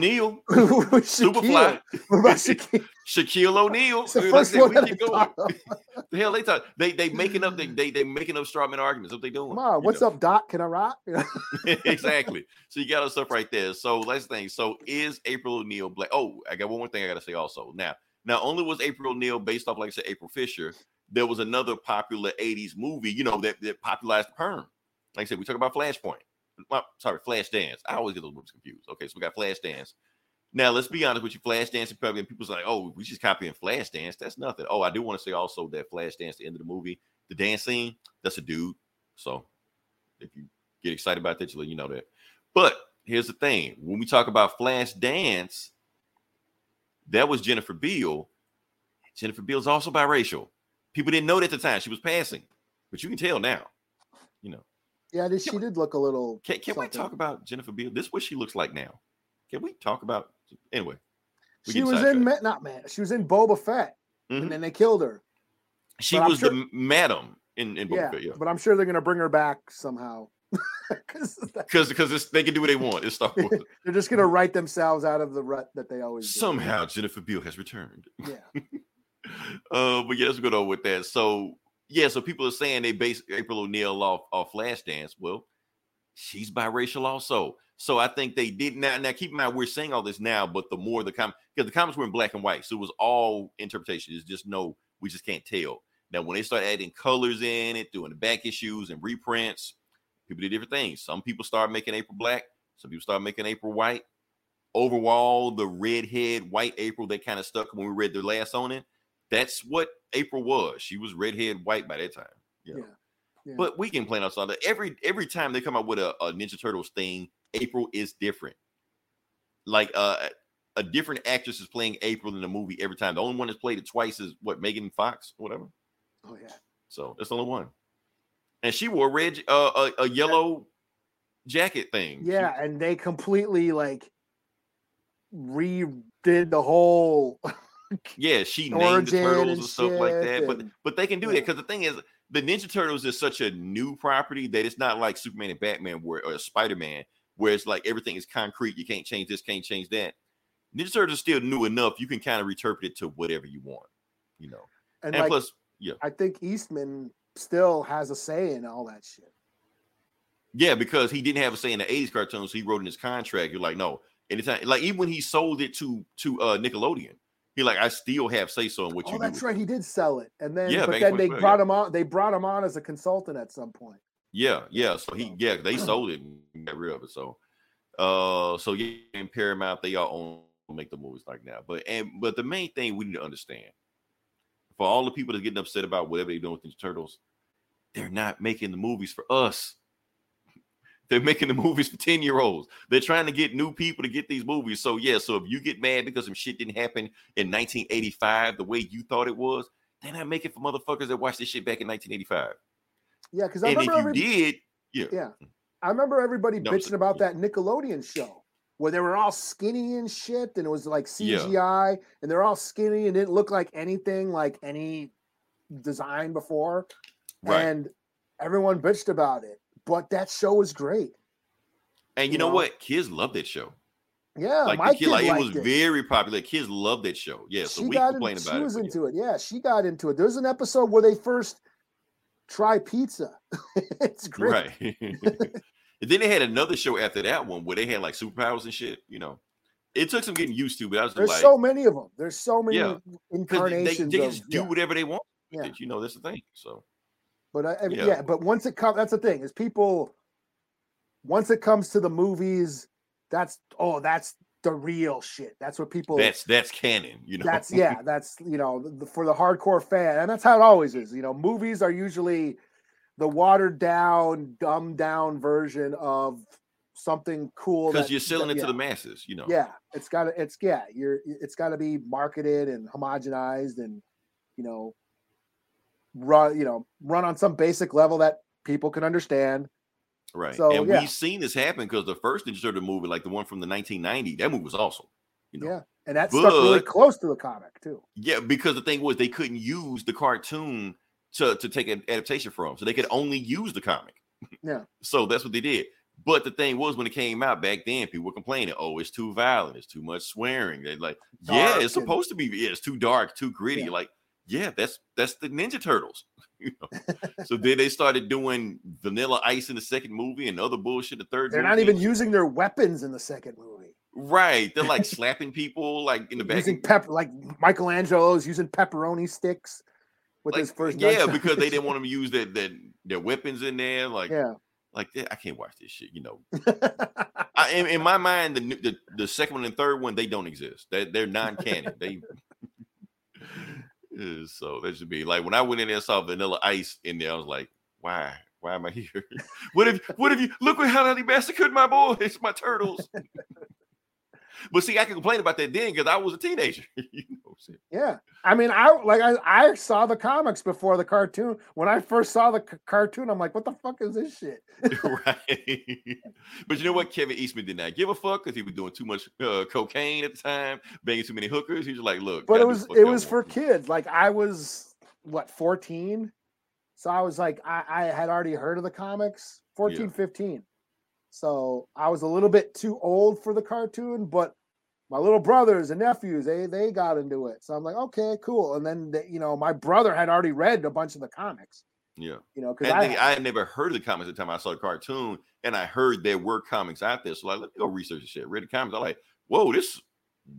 Superfly, (laughs) Shaquille. Shaquille? O'Neal. The Dude, first like said, one we keep going. The hell they talk. They they making up. They they they making up strawman arguments. What they doing? On, what's know? up, Doc? Can I rock? exactly. So you got all stuff right there. So let's think. So is April O'Neil black? Oh, I got one more thing I got to say also. Now, not only was April O'Neil based off, like I said, April Fisher, there was another popular 80s movie, you know, that, that popularized the perm. Like I said, we talk about Flashpoint. Well, sorry, Flashdance. I always get those movies confused. Okay, so we got Flashdance. Now, let's be honest with you. Flashdance, and probably people's like, oh, we just copying Flashdance. That's nothing. Oh, I do want to say also that Flashdance, the end of the movie, the dance scene, that's a dude. So if you get excited about that, you let you know that. But here's the thing: when we talk about Flash Dance, that was Jennifer Beal. Jennifer Beal is also biracial. People didn't know that at the time she was passing, but you can tell now. You know, yeah, this, she did look a little. can, can we talk about Jennifer Beal? This is what she looks like now. Can we talk about anyway? She was in not man. She was in Boba Fett, Mhm. and then they killed her. She but was sure- the madam in in Boba yeah, Fett, yeah. but I'm sure they're gonna bring her back somehow. (laughs) 'Cause Because because they can do what they want. It's Star (laughs) Wars. they're just gonna write themselves out of the rut that they always do. Somehow Jennifer Beal has returned. Yeah. (laughs) uh, but yeah, let's go on with that. So yeah, so people are saying they base April O'Neil off off Flashdance. Well, she's biracial also. So I think they did now. Now keep in mind we're saying all this now, but the more the comment because the comments were in black and white, so it was all interpretation. It's just no, we just can't tell. Now when they start adding colors in it, doing the back issues and reprints, people did different things. Some people start making April black. Some people start making April white. Overall, the redhead white April that kind of stuck when we read the last on it. That's what April was. She was redhead white by that time. You know? Yeah. Yeah. But we can plan outside that every every time they come out with a, a Ninja Turtles thing, April is different. Like uh, a different actress is playing April in the movie every time. The only one that's played it twice is what Megan Fox, whatever. Oh yeah. So that's the only one. And she wore red, uh, a, a yellow jacket thing. She- Yeah, and they completely like redid the whole. (laughs) Yeah, she named the turtles and and stuff like that. But but they can do that because the thing is, the Ninja Turtles is such a new property that it's not like Superman and Batman where or Spider Man, where it's like everything is concrete. You can't change this, can't change that. Ninja Turtles is still new enough. You can kind of interpret it to whatever you want, you know. And, And, like, plus, yeah, I think Eastman still has a say in all that shit. yeah, because he didn't have a say in the '80s cartoons, so he wrote in his contract. You're like, no, anytime, like even when he sold it to to uh Nickelodeon, he like, I still have say so in what Oh, you that's do. right. He did sell it, and then Yeah, but then they brought yeah. him on. They brought him on as a consultant at some point. Yeah, yeah. So he, yeah, they (clears throat) sold it and got rid of it. So, uh, so yeah, in Paramount, they all own make the movies like now. But and but the main thing we need to understand for all the people that are getting upset about whatever they're doing with these turtles, they're not making the movies for us. They're making the (laughs) movies for 10 year olds. They're trying to get new people to get these movies. So, yeah, so if you get mad because some shit didn't happen in 1985 the way you thought it was, they're not making for motherfuckers that watched this shit back in 1985. Yeah, because I And if remember you every, did, yeah, yeah, I remember everybody No, bitching about yeah. that Nickelodeon show where they were all skinny and shit, and it was like Yeah. CGI, and they're all skinny and didn't look like anything like any design before, right. and everyone bitched about it. But that show was great. And you you know know? what? Kids love that show. Yeah, Like my kid, kid like it was it. very popular. Kids love that show. Yeah, so she we complain in, about she it. was but yeah. into it. Yeah, she got into it. There's an episode where they first try pizza. (laughs) it's great. Right. (laughs) and then they had another show after that one where they had like superpowers and shit. You know, it took some getting used to, but I was There's like, so many of them. There's so many Yeah. they, incarnations. they of, just do yeah. whatever they want. Yeah. You know, that's the thing. So But I, I Yeah. yeah. but once it comes, that's the thing is people. Once it comes to the movies, that's oh, that's the real shit. That's what people. that's that's canon. You know, that's yeah. That's you know the, for the hardcore fan, and that's how it always is. You know, movies are usually the watered down, dumbed down version of something cool because you're selling that- it to the masses. You know, Yeah, it's got to. It's yeah. You're. It's got to be marketed and homogenized, and you know, run. You know, run on some basic level that people can understand. right. So, and yeah. we've seen this happen because the first Ninja Turtle movie, like the one from the 1990, that movie was awesome. You know, Yeah, and that stuck really close to the comic too. Yeah, because the thing was they couldn't use the cartoon to, to take an adaptation from, so they could only use the comic. Yeah. (laughs) So that's what they did. But the thing was, when it came out back then, people were complaining, "Oh, it's too violent, it's too much swearing." They're like, "Yeah, it's and- supposed to be. Yeah, it's too dark, too gritty." Yeah. Like, yeah, that's that's the Ninja Turtles. (laughs) you know? (laughs) so then they started doing Vanilla Ice in the second movie and other bullshit. The third, They're not even using their weapons in the second movie. right. They're like (laughs) slapping people, like in the back. Using pep like Michelangelo's using pepperoni sticks with like, his first. yeah, because they didn't want them to use their, their their weapons in there. Like, yeah. like I can't watch this shit. You know, I, in, in my mind, the, the the second one and third one they don't exist. They they're non-canon. they Uh, so that should be like when I went in there and saw Vanilla Ice in there. I was like, why? Why am I here? (laughs) what if what if you look what how they massacred my boys, my turtles? But see, I can complain about that then because I was a teenager. (laughs) you know. Yeah, I mean, I like I, I saw the comics before the cartoon. When I first saw the c- cartoon, I'm like, what the fuck is this shit? (laughs) right. (laughs) but you know what? Kevin Eastman did not give a fuck because he was doing too much uh, cocaine at the time, banging too many hookers. He was like, look, But it was it was for kids. Like I was what 14, so I was like I, I had already heard of the comics 14, Yeah. 15. So I was a little bit too old for the cartoon, but my little brothers and nephews they they got into it. So I'm like, okay, cool. And then they, you know, my brother had already read a bunch of the comics. Yeah. You know, because I, I had never heard of the comics at the time I saw the cartoon, and I heard there were comics out there. So like, let me go research the shit. Read the comics. I'm like, whoa, this is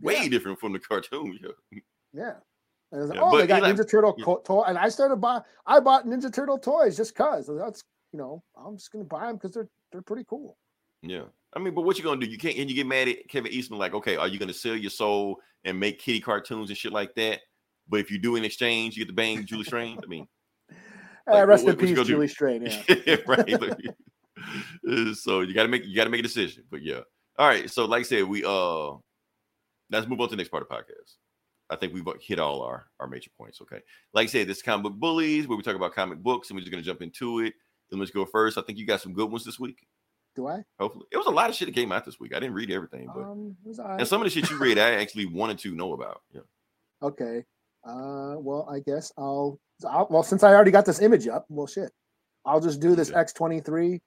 way Yeah. different from the cartoon. Yeah. (laughs) Yeah. And like, Yeah, oh, they got Ninja Turtle yeah. co- toy, and I started buy. I bought Ninja Turtle toys just cause that's you know I'm just gonna buy them because they're they're pretty cool. Yeah. I mean, but what you gonna do? You can't and you get mad at Kevin Eastman, like, okay, are you gonna sell your soul and make kitty cartoons and shit like that? But if you do in exchange, you get to bang Julie Strain. I mean, (laughs) Uh, rest what- in what peace? Julie Strain. Yeah. (laughs) right. Uh, (laughs) so you gotta make you gotta make a decision. But yeah. All right. So like I said, we uh let's move on to the next part of the podcast. I think we've hit all our, our major points. Okay. Like I said, this is comic book bullies where we talk about comic books and we're just gonna jump into it. Then let's go first. I think you got some good ones this week. Do I? Hopefully. It was a lot of shit that came out this week. I didn't read everything, but Um, was and some of the shit you read, I (laughs) actually wanted to know about. Yeah. Okay. Uh, well, I guess I'll, I'll. Well, since I already got this image up, well, shit, I'll just do this X twenty three.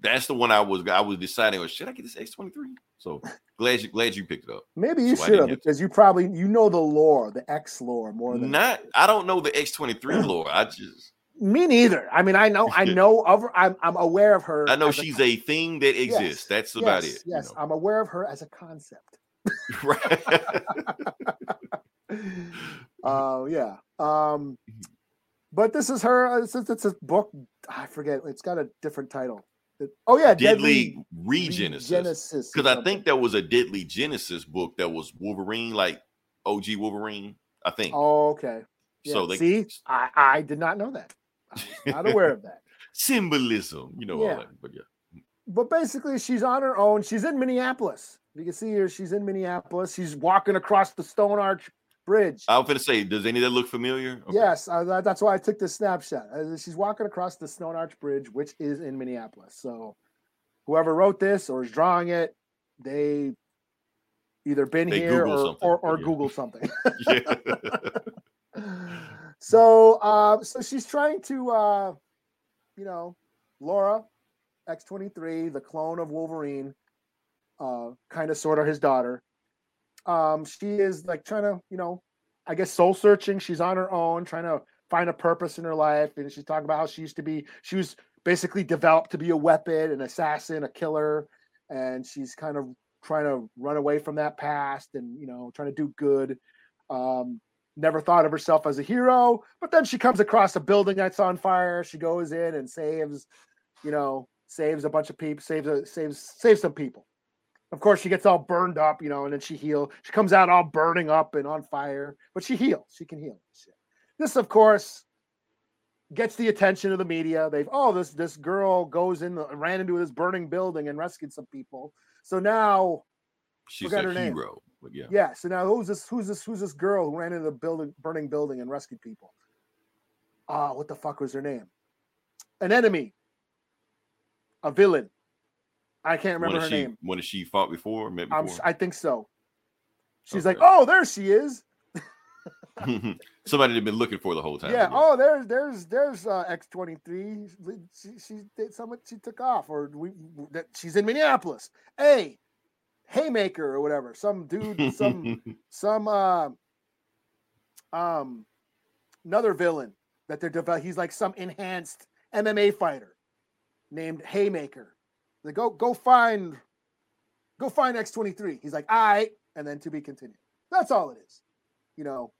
That's the one I was I was deciding, oh, should I get this X23? So (laughs) glad you glad you picked it up. Maybe you So should have because you probably you know the lore, the X lore more than Not I don't know the X23 (laughs) lore. I just me. Neither. I mean, I know, I know of her. I'm, I'm aware of her. I know she's a thing that exists. That's about yes, it. you Yes, know. I'm aware of her as a concept. right. (laughs) (laughs) Oh yeah. Um, but this is her. uh, Since it's a book, I forget. It's got a different title. It- oh yeah, Deadly Deadly Regenesis. Regenesis Because I think there was a Deadly Genesis book that was Wolverine, like OG Wolverine. I think. Oh okay. Yeah, so they see, I, I did not know that. I was (laughs) not aware of that. symbolism, you know all that. But yeah. But basically, she's on her own. She's in Minneapolis. You can see her. She's in Minneapolis. She's walking across the Stone Arch Bridge. I was gonna say, does any of that look familiar? Okay. Yes, uh, that's why I took this snapshot. Uh, She's walking across the Stone Arch Bridge, which is in Minneapolis. So, whoever wrote this or is drawing it, they either been They here Googled or or, or yeah. Google something. (laughs) (laughs) So, uh, so she's trying to, uh, you know, Laura X twenty three, the clone of Wolverine, uh, kind of sort of his daughter. Um, she is like trying to, you know, I guess soul searching. She's on her own, trying to find a purpose in her life, and she's talking about how she used to be. She was basically developed to be a weapon, an assassin, a killer, and she's kind of trying to run away from that past and you know trying to do good. Um, never thought of herself as a hero, but then she comes across a building that's on fire. She goes in and saves, you know, saves a bunch of people, saves a, saves saves some people. Of course, she gets all burned up, you know, and then she heals. She comes out all burning up and on fire, but she heals. She can heal. This, of course, gets the attention of the media. They've oh, this this girl goes in, ran into this burning building and rescued some people. So now She's a her name. But yeah. yeah. So now who's this? Who's this? Who's this girl who ran into the building, burning building, and rescued people? Ah, what the fuck was her name? An enemy, a villain. I can't remember her she name. when she fought before, before. I think so. She's like, oh, there she is. (laughs) (laughs) Somebody had been looking for the whole time. Yeah. Oh, there's there's there's uh, X twenty three. She she did someone she took off, or we that she's in Minneapolis. Hey, Haymaker or whatever. Some dude, some (laughs) some uh, um another villain that they're developing. He's like some enhanced MMA fighter named Haymaker. They go go find go find X twenty three. He's like, all right, and then to be continued. That's all it is. You know,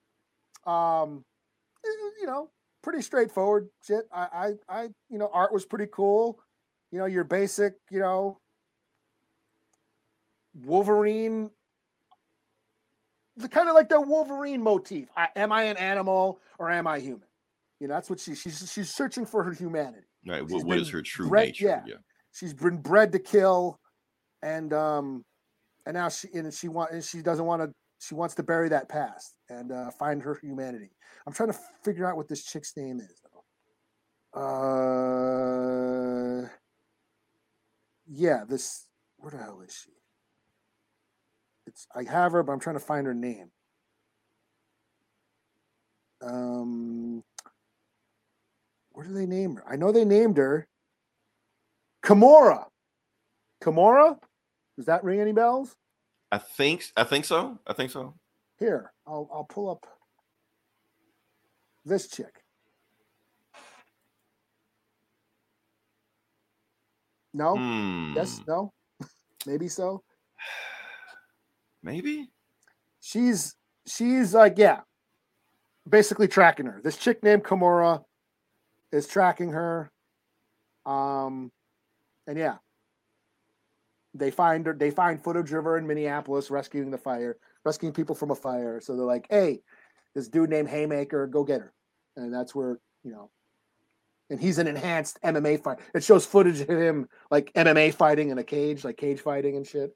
um, eh, you know, pretty straightforward shit. I, I, I, you know, art was pretty cool. You know, your basic, you know, Wolverine, the kind of like the Wolverine motif. I, am I an animal or am I human? You know, that's what she she's she's searching for her humanity. Right. She's What, what is her true bred- nature? yeah. yeah. She's been bred to kill, and um, and now she and she want and she doesn't want to. She wants to bury that past and uh, find her humanity. I'm trying to figure out what this chick's name is. Though. Uh, yeah, this. Where the hell is she? It's I have her, but I'm trying to find her name. Um, where do they name her? I know they named her Kimura. Kimura? Does that ring any bells? I think I think so. I think so. Here, I'll I'll pull up this chick. No? Hmm. Yes? No? Maybe so. Maybe. She's she's like, yeah, basically tracking her. This chick named Kimura is tracking her. Um and yeah. They find her, they find footage of her in Minneapolis rescuing the fire, rescuing people from a fire. So they're like, hey, this dude named Haymaker, go get her. And that's where, you know, and he's an enhanced MMA fight. It shows footage of him like MMA fighting in a cage, like cage fighting and shit.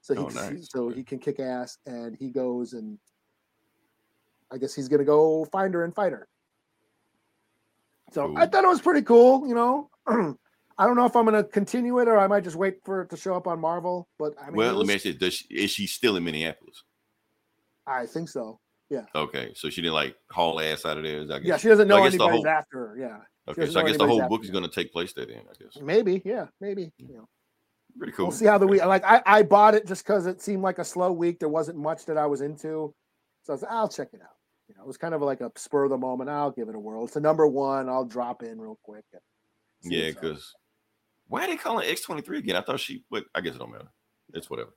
So he Oh, nice. so he can kick ass, and he goes and I guess he's gonna go find her and fight her. So I thought it was pretty cool, you know. (clears throat) I don't know if I'm gonna continue it or I might just wait for it to show up on Marvel. But I mean, well, it let me ask you: Does she, is she still in Minneapolis? I think so. Yeah. Okay, so she didn't like haul ass out of there. I guess. Yeah, she doesn't know the anybody's whole- after her. Yeah, Okay, so I guess the whole book is going to take place there. Then I guess. maybe. Yeah, maybe. You know. Pretty cool. We'll see how the week. Like I, I bought it just because it seemed like a slow week. There wasn't much that I was into, so I was, like, I'll check it out. You know, it was kind of like a spur of the moment. I'll give it a whirl. It's a number one. I'll drop in real quick. Yeah, because why are they calling X twenty three again? I thought she, but I guess it don't matter. It's whatever.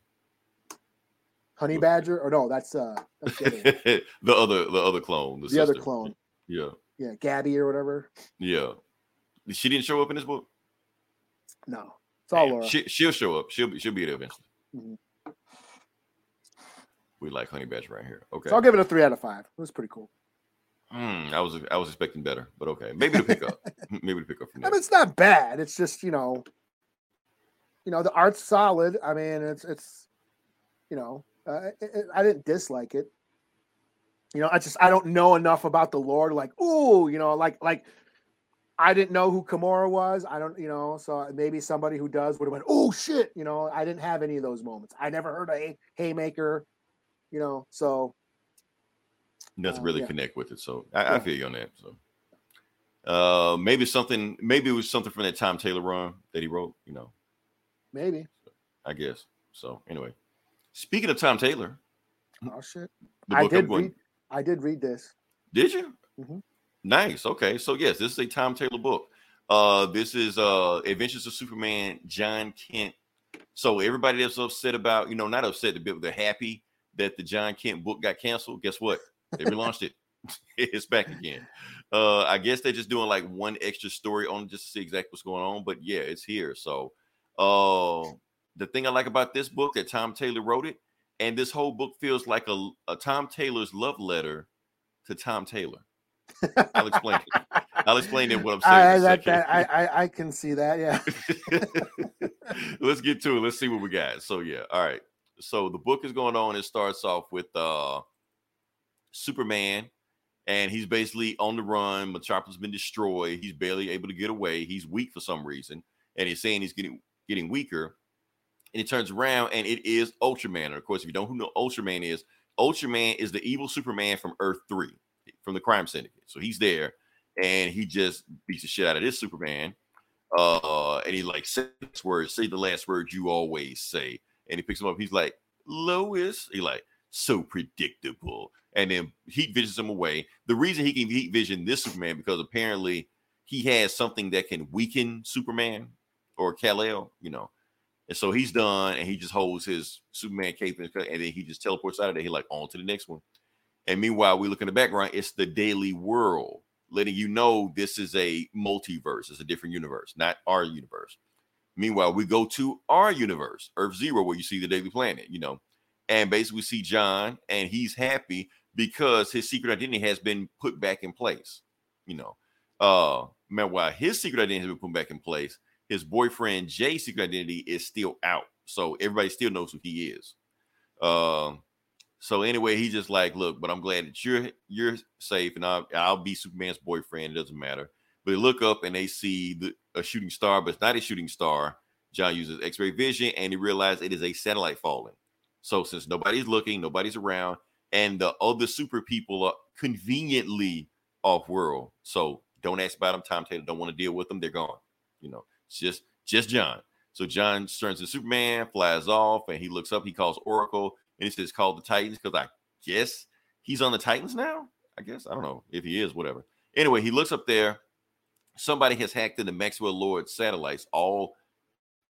Honey Badger, or no, that's uh, that's the other, (laughs) the other, the other clone, the, the other clone. Yeah, Yeah, Gabby or whatever. yeah. She didn't show up in this book. No, it's all Laura. She, she'll show up. She'll be, she'll be there eventually. Mhm. We like Honey Badger right here. Okay. So I'll give it a three out of five. It was pretty cool. Hmm, I was I was expecting better, but okay. Maybe to pick up. (laughs) Maybe to pick up from I mean, it's not bad. It's just you know, you know, the art's solid. I mean, it's it's, you know, uh, it, it- I didn't dislike it. You know, I just I don't know enough about the Lord. Like, ooh, you know, like like I didn't know who Kimura was. I don't, you know, so maybe somebody who does would have went, oh shit, you know. I didn't have any of those moments. I never heard a Hay- Haymaker, you know. So Nothing uh, really yeah. connect with it. So I, I feel you on that. So uh maybe something maybe it was something from that Tom Taylor run that he wrote, you know, maybe. I guess. So anyway. Speaking of Tom Taylor, Oh shit. I did read. I did read this. Did you? Mhm. Nice. Okay. So yes, this is a Tom Taylor book. Uh this is uh Adventures of Superman, Jon Kent. So everybody that's upset about, you know, not upset, but they're happy that the Jon Kent book got canceled. Guess what? They relaunched it. (laughs) it's back again. Uh I guess they're just doing like one extra story on just to see exactly what's going on. But yeah, it's here. So uh the thing I like about this book that Tom Taylor wrote it, and this whole book feels like a, a Tom Taylor's love letter to Tom Taylor. I'll explain it. I'll explain it what I'm saying. I, that, I, I I can see that. Yeah. (laughs) Let's get to it. Let's see what we got. So yeah, all right. So the book is going on. It starts off with uh Superman, and he's basically on the run. Metropolis has been destroyed. He's barely able to get away. He's weak for some reason, and he's saying he's getting getting weaker. And he turns around, and it is Ultraman. And of course, if you don't know who Ultraman is, Ultraman is the evil Superman from Earth 3, from the crime syndicate. So he's there and he just beats the shit out of this Superman. Uh, and he like says words, say the last word you always say. And he picks him up. He's like, Lois. He like, so predictable. And then heat visions him away. The reason he can heat vision this Superman because apparently he has something that can weaken Superman or Kal-El, you know. And so he's done, and he just holds his Superman cape, and, and then he just teleports out of there. He like on to the next one. And meanwhile, we look in the background. It's the Daily World, letting you know this is a multiverse. It's a different universe, not our universe. Meanwhile, we go to our universe, Earth Zero, where you see the Daily Planet, you know, and basically we see Jon, and he's happy because his secret identity has been put back in place. You know, uh, meanwhile, his secret identity has been put back in place. His boyfriend Jay's secret identity is still out, so everybody still knows who he is. Um, so anyway, he's just like, look, but I'm glad that you're you're safe, and I'll I'll be Superman's boyfriend. It doesn't matter. But they look up and they see the, a shooting star, but it's not a shooting star. Jon uses X-ray vision, and he realizes it is a satellite falling. So since nobody's looking, nobody's around, and the other super people are conveniently off world. So don't ask about them. Tom Taylor don't want to deal with them. They're gone. You know, it's just just Jon. So Jon turns to Superman, flies off, and he looks up. He calls Oracle, and he says, "Call the Titans," because I guess he's on the Titans now. I guess I don't know if he is, whatever. Anyway, he looks up there. Somebody has hacked into Maxwell Lord satellites, all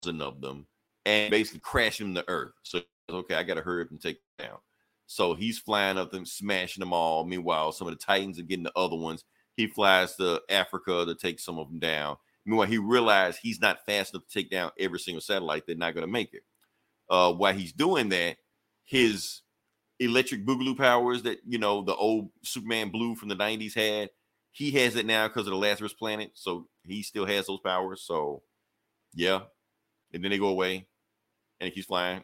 dozen of them, and basically crashing the Earth. So okay, I got to hurry up and take them down. So he's flying up them, smashing them all. Meanwhile, some of the Titans are getting the other ones. He flies to Africa to take some of them down. Meanwhile, he realized he's not fast enough to take down every single satellite. They're not going to make it. Uh, while he's doing that, his electric boogaloo powers that you know the old Superman Blue from the '90s had, he has it now because of the Lazarus Planet. So he still has those powers. So yeah, and then they go away, and he keeps flying.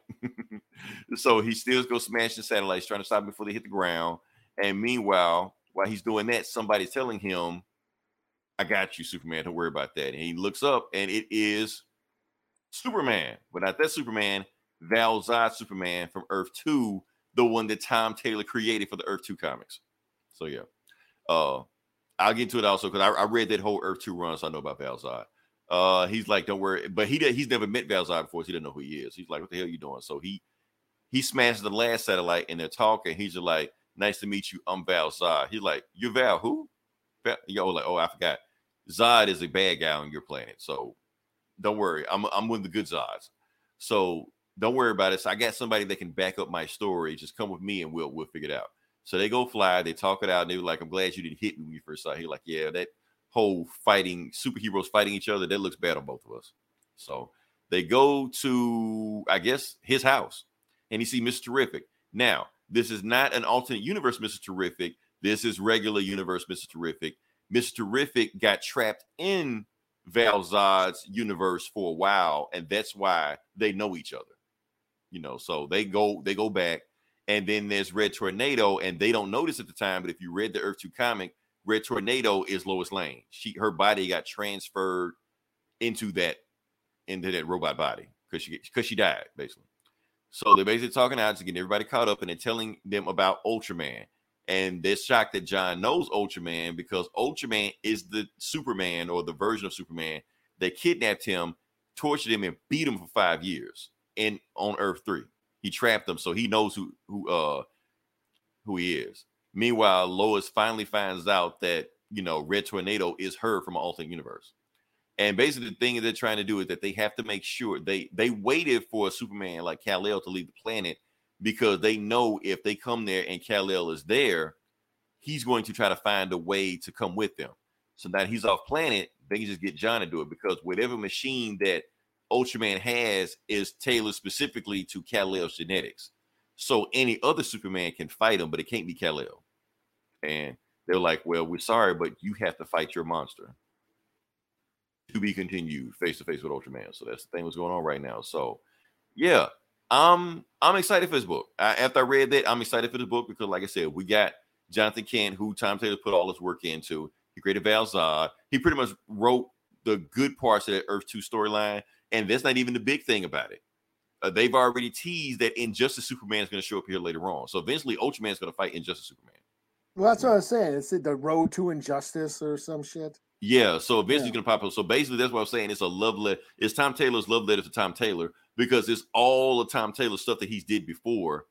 (laughs) so he still goes smashing satellites, trying to stop before they hit the ground. And meanwhile, while he's doing that, somebody's telling him, I got you, Superman. Don't worry about that. And he looks up and it is Superman, but not that Superman, Val Zod Superman from Earth 2, the one that Tom Taylor created for the Earth 2 comics. So yeah. Uh I'll get to it also because I, I, read that whole Earth 2 run, so I know about Val Zod. Uh he's like, don't worry, but he he's never met Val Zod before, so he doesn't know who he is. He's like, What the hell are you doing? So he he smashes the last satellite and they're talking. He's just like, Nice to meet you. I'm Val Zod. He's like, You're Val who? Val? Yo, like, oh, I forgot. Zod is a bad guy on your planet. So don't worry. I'm I'm of the good Zods. So don't worry about it. So I got somebody that can back up my story. Just come with me and we'll we'll figure it out. So they go fly, they talk it out, and they were like, I'm glad you didn't hit me when you first saw. it. He like, yeah, that whole fighting superheroes fighting each other, that looks bad on both of us. So they go to, I guess, his house, and you see Mr. Terrific. Now, this is not an alternate universe, Mr. Terrific. This is regular universe, Mr. Terrific. Mr. Terrific got trapped in Val Zod's universe for a while, and that's why they know each other. You know, so they go they go back, and then there's Red Tornado, and they don't notice at the time, but if you read the Earth Two comic, Red Tornado is Lois Lane. She her body got transferred into that into that robot body because she because she died basically. So they're basically talking out to get everybody caught up, and they're telling them about Ultraman and they're shocked that Jon knows Ultraman because Ultraman is the Superman or the version of Superman that kidnapped him, tortured him, and beat him for five years in on Earth Three. He trapped them, so he knows who who uh who he is. Meanwhile, Lois finally finds out that you know Red Tornado is her from an alternate universe. And basically, the thing they're trying to do is that they have to make sure they they waited for a Superman like Kal-El to leave the planet because they know if they come there and Kal-El is there, he's going to try to find a way to come with them. So now he's off planet, they can just get Jon to do it because whatever machine that Ultraman has is tailored specifically to Kal-El's genetics. So any other Superman can fight him, but it can't be Kal-El. And they're like, well, we're sorry, but you have to fight your monster. To be continued face to face with Ultraman. So that's the thing that's going on right now. So yeah, I'm I'm excited for this book. I, after I read that, I'm excited for this book because, like I said, we got Jonathan Kent, who Tom Taylor put all his work into. He created Val. He pretty much wrote the good parts of that Earth Two storyline, and that's not even the big thing about it. uh, they've already teased that Injustice Superman is going to show up here later on. So eventually, Ultraman is going to fight Injustice Superman. Well, that's what I was saying. It's the road to injustice or some shit. Yeah, so eventually Yeah. it's gonna pop up. So basically, that's what I'm saying. It's a love letter. It's Tom Taylor's love letter to Tom Taylor because it's all the Tom Taylor stuff that he's did before,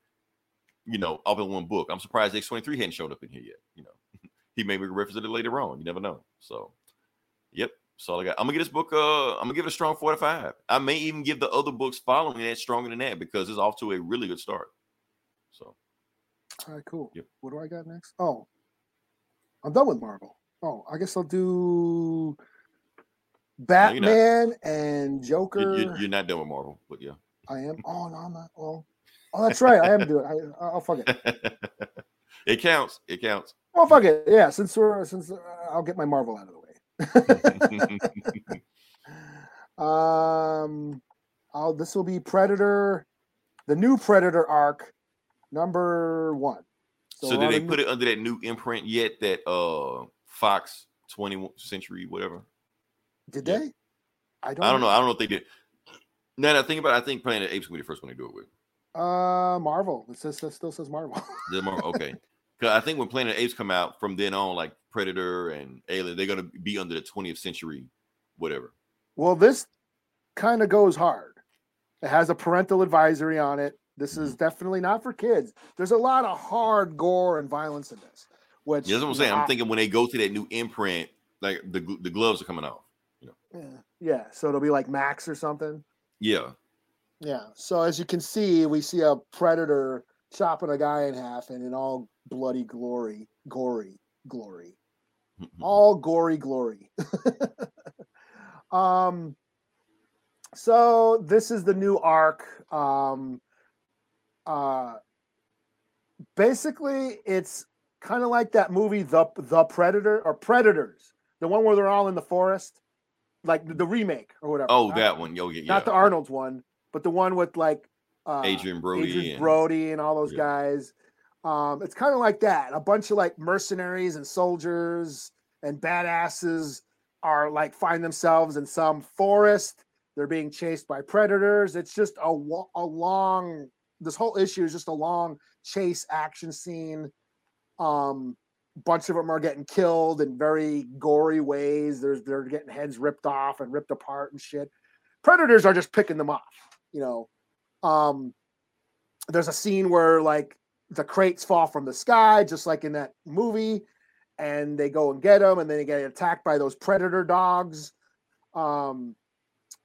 you know, all in one book. I'm surprised X23 hadn't showed up in here yet. You know, (laughs) he may revisit it later on. You never know. So, yep, all I got. I'm gonna give this book. Uh, I'm gonna give it a strong four to five. I may even give the other books following that stronger than that because it's off to a really good start. So, All right, cool. Yep. What do I got next? Oh, I'm done with Marvel. Oh, I guess I'll do you're. Batman and Joker. you, you're not done with Marvel, but yeah. I am. Oh no, I'm not. Well, oh, that's right. I am doing. I, I'll fuck it. (laughs) it counts. It counts. Well, fuck it. Yeah, since we're since uh, I'll get my Marvel out of the way. (laughs) um, I'll this will be Predator, the new Predator arc, number one. So, we're did they new- put it under that new imprint yet? That uh Fox 20th Century, whatever. Did yeah. they? I don't. I don't know. I don't know if they did. Now that I think about, it, I think Planet of the Apes will be the first one to do it with. Uh, Marvel. It says it still says Marvel. More- okay, (laughs) because I think when Planet of the Apes come out from then on, like Predator and Alien, they're gonna be under the 20th Century, whatever. well, this kind of goes hard. It has a parental advisory on it. This is Mm-hmm. definitely not for kids. There's a lot of hard gore and violence in this. Which Yeah, that's what I'm saying. know, I'm thinking when they go to that new imprint, like the the gloves are coming off. Yeah, yeah. So it'll be like Max or something. Yeah, Yeah. So as you can see, we see a predator chopping a guy in half, and in all bloody glory, gory glory, all gory glory. (laughs) um. So this is the new arc. Um. Uh. Basically, it's kind of like that movie, the the Predator or Predators, the one where they're all in the forest, like the, the remake or whatever. Oh, Not- that one. Yo, yeah, not the. Arnold's one, but the one with like uh, Adrien Brody Adrien and- Brody and all those Yeah. guys. Um, it's kind of like that. A bunch of like mercenaries and soldiers and badasses are like find themselves in some forest. They're being chased by predators. It's just a a long. This whole issue is just a long chase action scene. Um, bunch of them are getting killed in very gory ways. There's they're getting heads ripped off and ripped apart and shit. Predators are just picking them off, you know. Um, there's a scene where like the crates fall from the sky, just like in that movie, and they go and get them, and then they get attacked by those predator dogs. Um,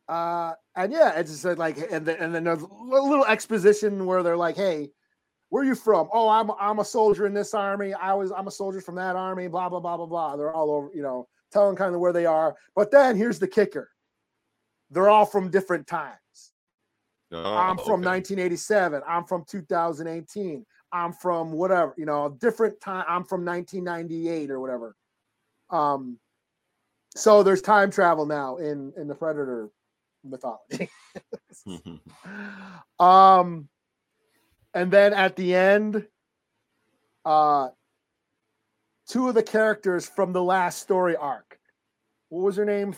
uh, and yeah, it's just like, and then and then there's a little exposition where they're like, "Hey, where are you from? Oh, I'm I'm a soldier in this army. I was I'm a soldier from that army. Blah blah blah blah blah. They're all over, you know, telling kind of where they are. But then here's the kicker: they're all from different times. Oh, I'm from okay. 1987. I'm from 2018. I'm from whatever, you know, different time. I'm from 1998 or whatever. Um, so there's time travel now in in the Predator mythology. (laughs) um, and then at the end, uh, two of the characters from the last story arc. What was her name?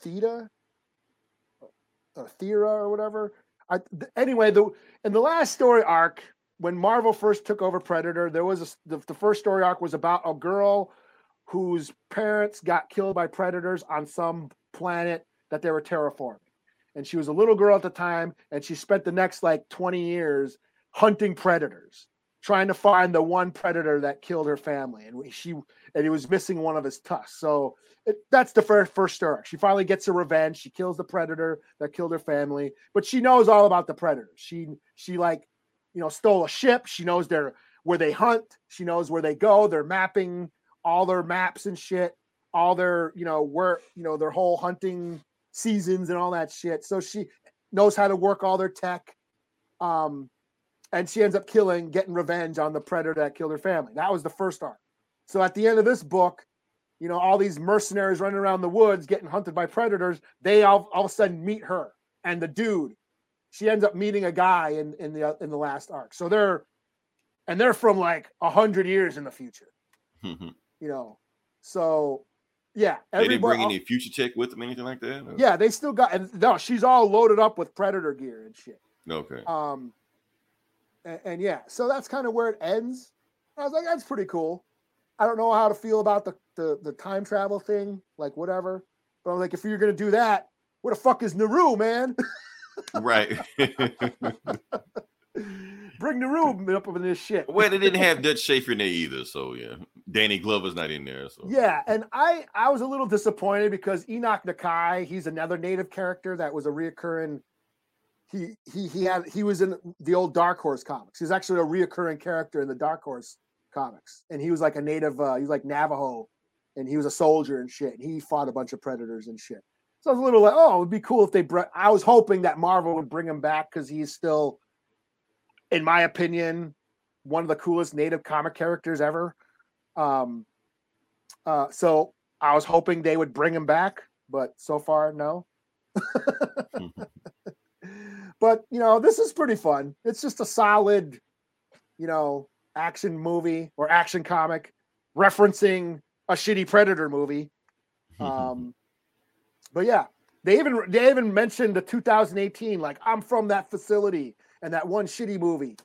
Theta or Thera or whatever. I, th- anyway, the in the last story arc, when Marvel first took over Predator, there was a, the, the first story arc was about a girl whose parents got killed by predators on some planet that they were terraforming, and she was a little girl at the time, and she spent the next like twenty years hunting predators, trying to find the one predator that killed her family, and she and he was missing one of his tusks. So it, that's the first first story. arc. She finally gets her revenge. She kills the predator that killed her family, but she knows all about the predators. She she like you know stole a ship. She knows their where they hunt. She knows where they go. They're mapping all their maps and shit. All their you know where you know their whole hunting seasons and all that shit. So she knows how to work all their tech. Um, and she ends up killing, getting revenge on the predator that killed her family. That was the first arc. So at the end of this book, you know, all these mercenaries running around the woods getting hunted by predators, they all, all of a sudden meet her and the dude. She ends up meeting a guy in, in the in the last arc. So they're and they're from like a hundred years in the future, you know. So Yeah, They didn't bring any future tech with them, anything like that. or- Yeah, they still got and no, she's all loaded up with predator gear and shit. Okay. Um, and, and yeah, so that's kind of where it ends. I was like, that's pretty cool. I don't know how to feel about the the, the time travel thing, like whatever. But I'm like, if you're gonna do that, where the fuck is Naru, man? (laughs) right. (laughs) Bring the room up in this shit. well, they didn't have Dutch Schaefer in there either, so yeah. Danny Glover's not in there. So Yeah, and I I was a little disappointed because Enoch Nakai, he's another native character that was a reoccurring. He he he had he was in the old Dark Horse comics. He's actually a reoccurring character in the Dark Horse comics, and he was like a native. Uh, he was like Navajo, and he was a soldier and shit. And he fought a bunch of predators and shit. So I was a little like, oh, it would be cool if they. brought. I was hoping that Marvel would bring him back because he's still, in my opinion, one of the coolest native comic characters ever. Um, uh, so I was hoping they would bring him back, but so far, no. (laughs) but you know, this is pretty fun. It's just a solid, you know, action movie or action comic referencing a shitty Predator movie. (laughs) Um, but yeah, they even they even mentioned the 2018, like I'm from that facility and that one shitty movie.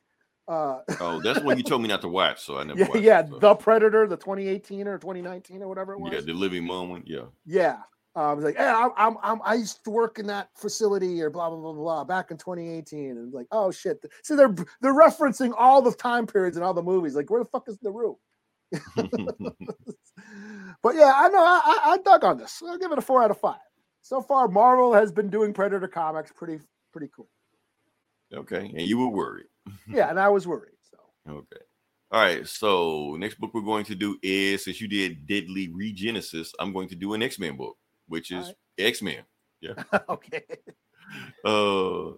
Uh, oh, that's one you (laughs) told me not to watch, so I never yeah, watched. yeah, it, so. the Predator, the 2018 or 2019 or whatever it was. yeah, the living moment. Yeah. Yeah. Um, I was like, yeah, I'm, I'm, I'm, I used to work in that facility or blah, blah, blah, blah, back in 2018. And like, oh shit. So they're, they're referencing all the time periods in all the movies. Like, where the fuck is the (laughs) room? (laughs) but yeah, I know I, I, I dug on this. I'll give it a four out of five. So far, Marvel has been doing Predator comics pretty, pretty cool. okay, and you were worried. (laughs) Yeah. And I was worried. So Okay. All right. So next book we're going to do is since you did Deadly Regenesis, I'm going to do an X-Men book, which is All X-Men. Yeah. (laughs) okay. (laughs) Uh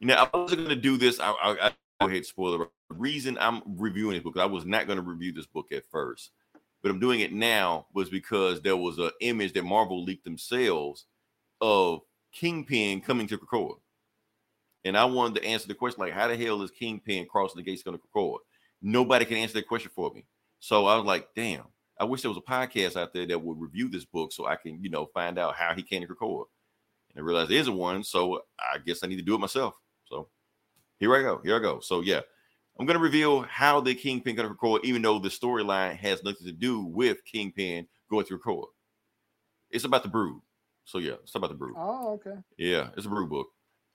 now I wasn't gonna do this. I I, I go ahead spoiler. The reason I'm reviewing this book, I was not gonna review this book at first, but I'm doing it now was because there was an image that Marvel leaked themselves of Kingpin coming to Krakoa. And I wanted to answer the question like, how the hell is Kingpin crossing the gates going to Krakoa? Nobody can answer that question for me. So I was like, damn, I wish there was a podcast out there that would review this book so I can, you know, find out how he came to Krakoa. And I realized there isn't one, so I guess I need to do it myself. So here I go. Here I go. So yeah, I'm gonna reveal how the Kingpin got to Krakoa, even though the storyline has nothing to do with Kingpin going to Krakoa. It's about the Brood. So yeah, it's about the Brood. Oh, okay. Yeah, it's a brew book.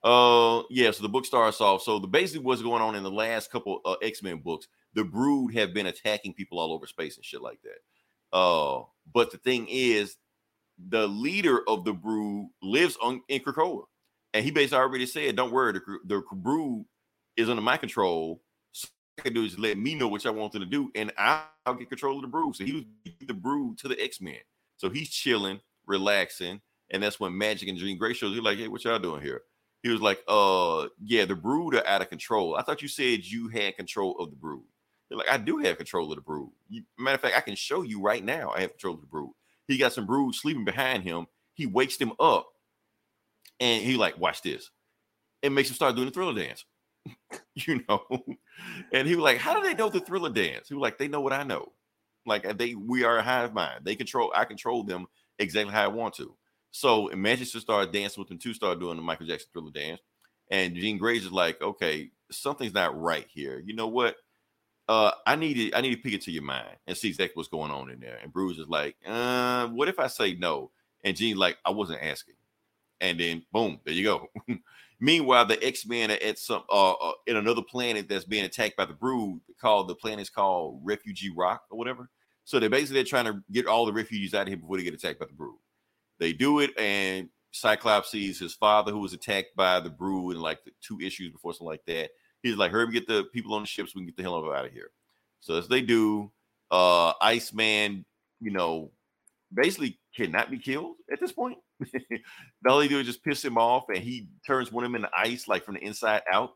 Uh, yeah. So the book starts off. So the basically what's going on in the last couple uh, X Men books, the Brood have been attacking people all over space and shit like that. Uh, but the thing is, the leader of the Brood lives on in Krakoa, and he basically already said, "Don't worry, the, the Brood is under my control. Can do is let me know what I want them to do, and I'll, get control of the Brood." So he was the Brood to the X Men. So he's chilling, relaxing. And that's when Magik and Jean Grey shows. He's like, hey, what y'all doing here? He was like, uh, yeah, the brood are out of control. I thought you said you had control of the brood. They're like, I do have control of the brood. Matter of fact, I can show you right now. I have control of the brood. He got some brood sleeping behind him. He wakes them up, and he like, watch this. It makes him start doing the thriller dance. (laughs) you know, and he was like, how do they know the thriller dance? He was like, they know what I know. Like they, we are a hive mind. They control. I control them exactly how I want to. So Manchester started dancing with them too, started doing the Michael Jackson thriller dance. And Jean Grey's is like, okay, something's not right here. You know what? Uh, I need to I need to pick it to your mind and see exactly what's going on in there. And Bruce is like, uh, what if I say no? And Jean's like, I wasn't asking. And then boom, there you go. (laughs) Meanwhile, the X-Men are at some uh, uh in another planet that's being attacked by the brood called the planet's called Refugee Rock or whatever. So they're basically trying to get all the refugees out of here before they get attacked by the brood. They do it, and Cyclops sees his father who was attacked by the brood in like the two issues before, something like that. He's like, hurry get the people on the ships, we can get the hell out of here. So as they do, uh Iceman, you know, basically cannot be killed at this point. all they do is just piss him off, and he turns one of them into ice, like from the inside out.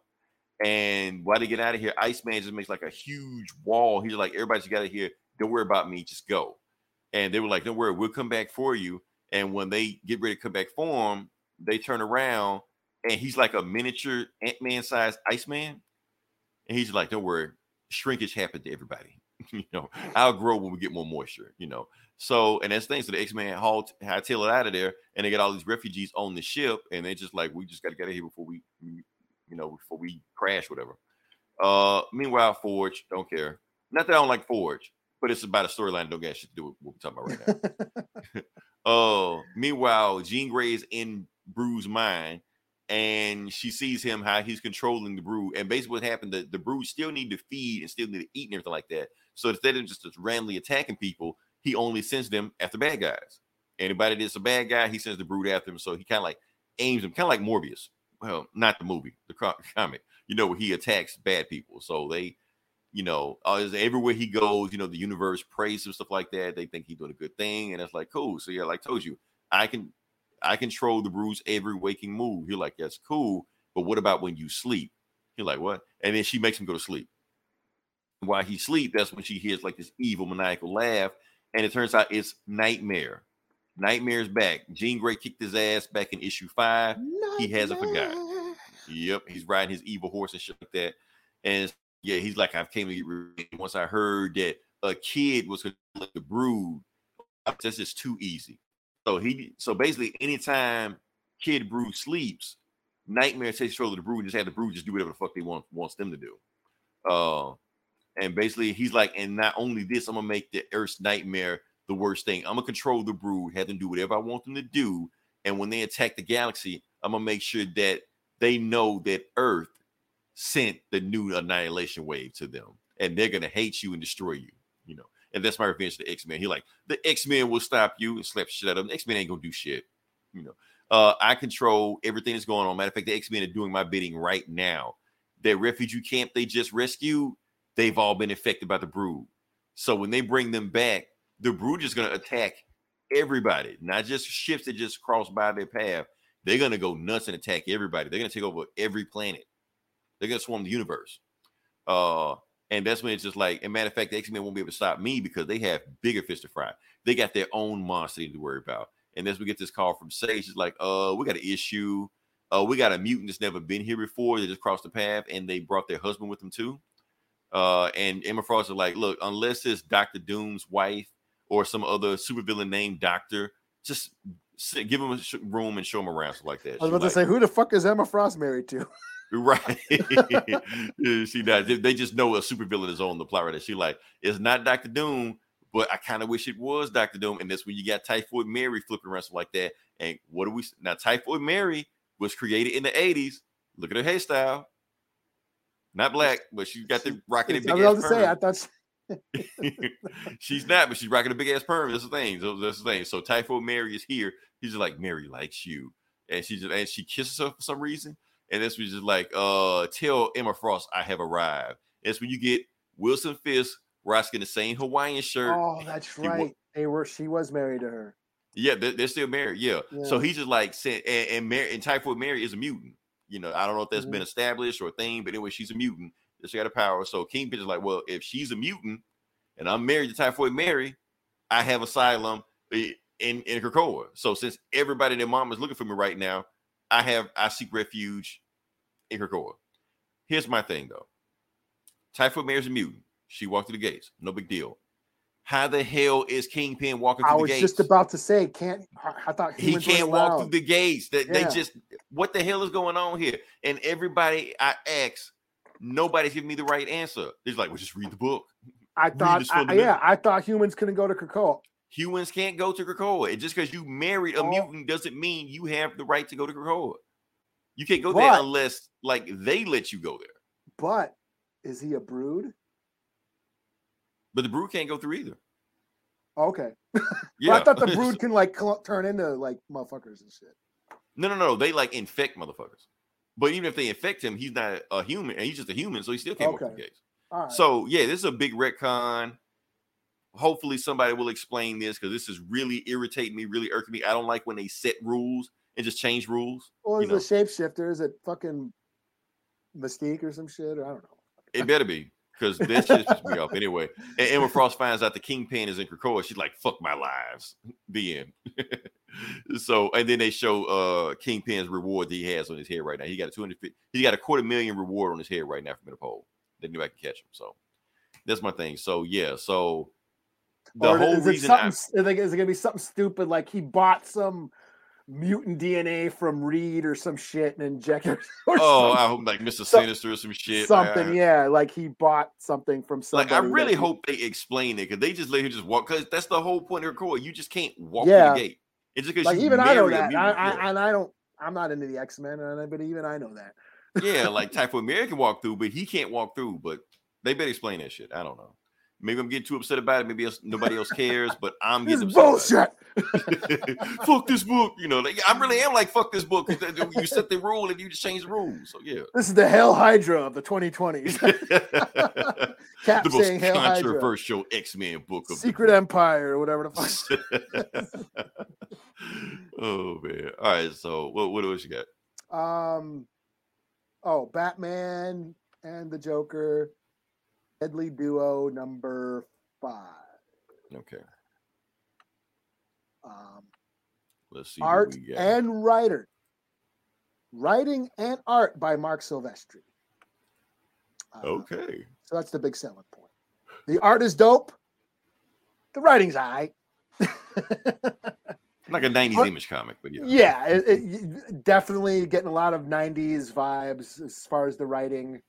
And while they get out of here, Iceman just makes like a huge wall. He's like, everybody's got to here. Don't worry about me, just go. And they were like, don't worry, we'll come back for you. And when they get ready to come back for him, they turn around and he's like a miniature Ant Man sized Iceman. And he's like, don't worry, shrinkage happened to everybody. (laughs) you know, I'll grow when we get more moisture. You know, so and that's the thing. So the X Men haul hightail it out of there, and they get all these refugees on the ship, and they just like, we just got to get out of here before we, we- you know, before we crash, whatever. Uh, meanwhile, Forge don't care. Not that I don't like Forge, but it's about a storyline. Don't get shit to do with what we're talking about right now. (laughs) (laughs) Uh, meanwhile, Jean Grey is in Broo's mind, and she sees him how he's controlling the Brew. And basically, what happened? The the Brew still need to feed and still need to eat and everything like that. So instead of just, randomly attacking people, he only sends them after bad guys. Anybody that's a bad guy, he sends the Brood after him. So he kind of like aims them, kind of like Morbius. Well, not the movie, the (laughs) comic. You know, where he attacks bad people. So they you know, uh, everywhere he goes, you know, the universe prays him, stuff like that. They think he's doing a good thing, and it's like cool. So yeah, like I told you, I can I control the bruise every waking move. You're like, that's cool, but what about when you sleep? You're like, what? And then she makes him go to sleep. While he sleep, that's when she hears like this evil maniacal laugh, and it turns out it's Nightmare. Nightmare's back. Jean Grey kicked his ass back in issue five. He hasn't forgotten. Yep, he's riding his evil horse and shit like that. And yeah, he's like, I came to get revenge. Once I heard that a kid was gonna the brood, that's just too easy. So he, so basically, anytime kid brood sleeps, Nightmare takes control of the brood and just have the brood just do whatever the fuck they want wants them to do. Uh, and basically, he's like, and not only this, I'm gonna make the Earth's nightmare the worst thing. I'm gonna control the brood, have them do whatever I want them to do. And when they attack the galaxy, I'm gonna make sure that they know that Earth sent the new annihilation wave to them, and they're gonna hate you and destroy you. You know, and that's my revenge to the X Men. He like the X Men will stop you and slap shit out of them. X Men ain't gonna do shit. You know, uh, I control everything that's going on. Matter of fact, the X Men are doing my bidding right now. That refugee camp they just rescued, they've all been infected by the brood. So when they bring them back, the brood is gonna attack everybody, not just ships that just cross by their path. They're gonna go nuts and attack everybody. They're gonna take over every planet. They're gonna swarm the universe. Uh, and that's when it's just like, and matter of fact, the X-Men won't be able to stop me because they have bigger fish to fry. They got their own monster to worry about. And as we get this call from Sage, it's like, uh, we got an issue. Uh, we got a mutant that's never been here before. They just crossed the path and they brought their husband with them too. Uh, and Emma Frost is like, look, unless it's Doctor Doom's wife or some other supervillain named Doctor, just sit, give him a sh- room and show him around, stuff like that. I was about to say, who the fuck is Emma Frost married to? (laughs) Right. (laughs) She does. They, they just know a supervillain is on the plot right there. She like, it's not Doctor Doom, but I kind of wish it was Doctor Doom. And that's when you got Typhoid Mary flipping around stuff like that. And what do we now? Typhoid Mary was created in the 80s. Look at her hairstyle. Not black, but she's got the rocking a I big was about ass to say, I perm. thought (laughs) she's not, but she's rocking a big ass perm. That's the thing. So that's the thing. So Typhoid Mary is here. He's just like, Mary likes you. And she just and she kisses her for some reason. And this was just like, uh, tell Emma Frost I have arrived. That's when you get Wilson Fisk rocking the same Hawaiian shirt. Oh, that's right. They were. She was married to her. Yeah, they're, they're still married. Yeah. So he's just like and, and Mary and Typhoid Mary is a mutant. You know, I don't know if that's Mhm. been established or a thing, but anyway, she's a mutant. She got a power. So Kingpin is like, well, if she's a mutant and I'm married to Typhoid Mary, I have asylum in in Krakoa. So since everybody and their mom is looking for me right now, I have I seek refuge in Krakoa. Here's my thing though. Typhoid Mary's a mutant. She walked through the gates. No big deal. How the hell is Kingpin walking I through the was just about to say, can't I- I thought he can't walk through the gates. That they Yeah. just what the hell is going on here? And everybody I ask, nobody's giving me the right answer. They're like, well, just read the book. I read thought, I, yeah, I thought humans couldn't go to Krakoa. Humans can't go to Krakoa. And just because you married a Oh. mutant doesn't mean you have the right to go to Krakoa. You can't go But- there unless like they let you go there. But is he a brood? But the brood can't go through either. Okay. (laughs) Yeah, But I thought the (laughs) brood can like cl- turn into like motherfuckers and shit. No, no, no. They like infect motherfuckers. But even if they infect him, he's not a human, and he's just a human, so he still can't the Okay. gates. All right. So yeah, this is a big retcon. Hopefully, somebody will explain this because this is really irritating me, really irking me. I don't like when they set rules and just change rules. Well, you is the shapeshifter? Is it fucking Mystique or some shit? Or I don't know. It better be because that shit pisses me off anyway. And Emma Frost finds out the Kingpin is in Krakoa. She's like, "Fuck my lives." (laughs) The end. (laughs) so, and then they show uh Kingpin's reward that he has on his head right now. He got a two hundred. He got a quarter million reward on his head right now from Interpol. They knew I can catch him. So, That's my thing. So yeah, so the or whole is reason I, something? I, think is it gonna be something stupid like he bought some mutant DNA from Reed or some shit and injected? (laughs) Or oh, I hope like Mr. Sinister or some shit. something, yeah, like he bought something from Like. I really he- hope they explain it because they just let her just walk. Because that's the whole point of her core. You just can't walk Yeah. through the gate. It's just because like even I know that, I, I, and I don't. I'm not into the X Men, but even I know that. yeah, (laughs) like Typhoid Mary can walk through, but he can't walk through. But they better explain that shit. I don't know. Maybe I'm getting too upset about it. Maybe else, nobody else cares, but I'm This getting bullshit. (laughs) (laughs) fuck this book. You know, like, I really am like fuck this book. You set the rule and you just change the rules. So yeah. This is the Hell Hydra of the 2020s. (laughs) Cap the most Hydra. controversial X Men book of the Secret Empire or whatever the fuck. oh man! All right, so what what else you got? Um, oh, Batman and the Joker, Deadly Duo number five. Okay, Um, let's see. art and writer, writing and art by Marc Silvestri. Uh, okay, so that's the big selling point. The art is dope. The writing's alright. (laughs) like a '90s Art- image comic, but yeah. yeah, it, it- definitely getting a lot of '90s vibes as far as the writing.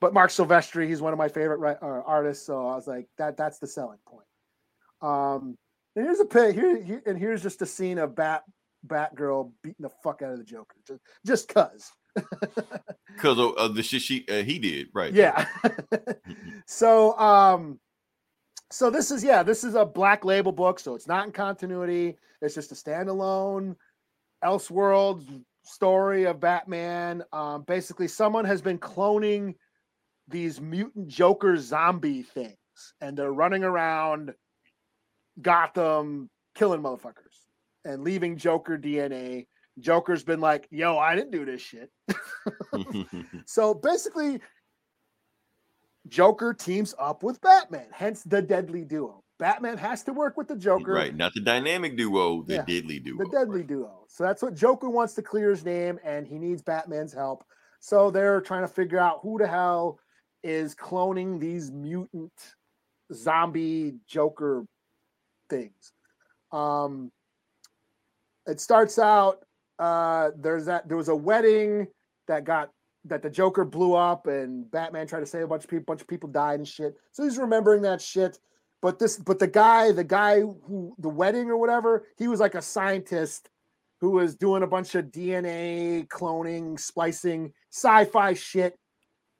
But Marc Silvestri, he's one of my favorite ri- uh, artists, so I was like, that that's the selling point. Um, and here's a pic here, here, and here's just a scene of Bat Batgirl beating the fuck out of the Joker, just just cause. (laughs) because of, of the shit she uh, he did, right? Yeah. (laughs) so um so this is yeah, this is a black label book, so it's not in continuity. It's just a standalone Elseworlds story of Batman. Um basically someone has been cloning these mutant Joker zombie things and they're running around Gotham killing motherfuckers and leaving Joker DNA. Joker's been like, "Yo, I didn't do this shit." (laughs) So basically, Joker teams up with Batman, hence the deadly duo. Batman has to work with the Joker, right, not the dynamic duo, the Yeah, deadly duo. the deadly right. duo. So that's what Joker wants to clear his name, and he needs Batman's help. So they're trying to figure out who the hell is cloning these mutant zombie Joker things. Um, it starts out uh, there's that there was a wedding that got that the Joker blew up, and Batman tried to save a bunch of people. bunch of people died and shit. So he's remembering that shit. But this, but the guy, the guy who the wedding or whatever, he was like a scientist who was doing a bunch of DNA cloning, splicing, sci-fi shit.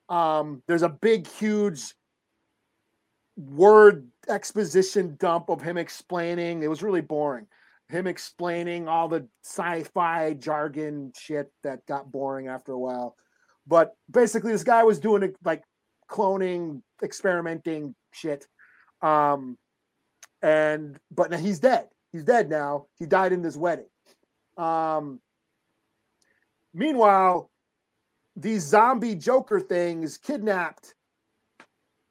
Um, there's a big, huge word exposition dump of him explaining. It was really boring. Him explaining all the sci-fi jargon shit that got boring after a while. But basically, this guy was doing like cloning, experimenting shit. Um, and but now he's dead. He's dead now. He died in this wedding. Um, meanwhile, these zombie Joker things kidnapped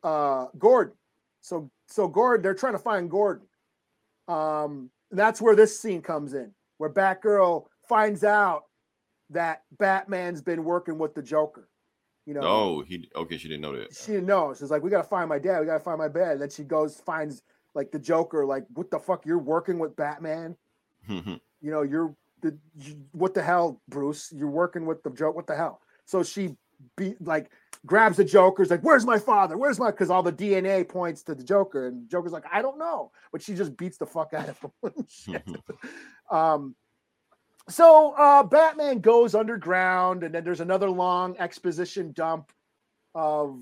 uh, Gordon. So so Gordon, they're trying to find Gordon. Um, that's where this scene comes in, where Batgirl finds out that Batman's been working with the Joker. You know, Oh, he okay. She didn't know that. she didn't know. She's like, we gotta find my dad. We gotta find my dad. And then she goes, finds like the Joker. Like, what the fuck? You're working with Batman. (laughs) You know, you're the you, what the hell, Bruce? You're working with the joke. What the hell? So she beat like grabs the Joker's like, where's my father? Where's my? Because all the DNA points to the Joker, and Joker's like, I don't know, but she just beats the fuck out of him. (laughs) (laughs) Um. So uh, Batman goes underground, and then there's another long exposition dump of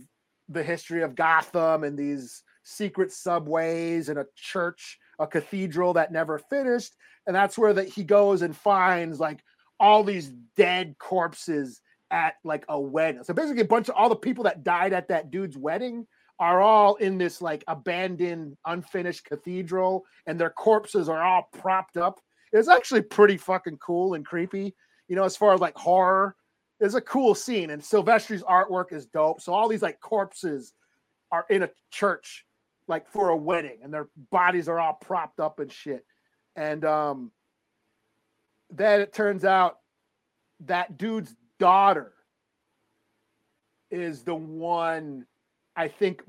the history of Gotham and these secret subways and a church, a cathedral that never finished. And that's where that he goes and finds like all these dead corpses at like a wedding. So basically, a bunch of all the people that died at that dude's wedding are all in this like abandoned, unfinished cathedral, and their corpses are all propped up. It's actually pretty fucking cool and creepy, you know, as far as like horror. It's a cool scene, and Silvestri's artwork is dope. So all these like corpses are in a church, like for a wedding, and their bodies are all propped up and shit. And um, then it turns out that dude's daughter is the one I think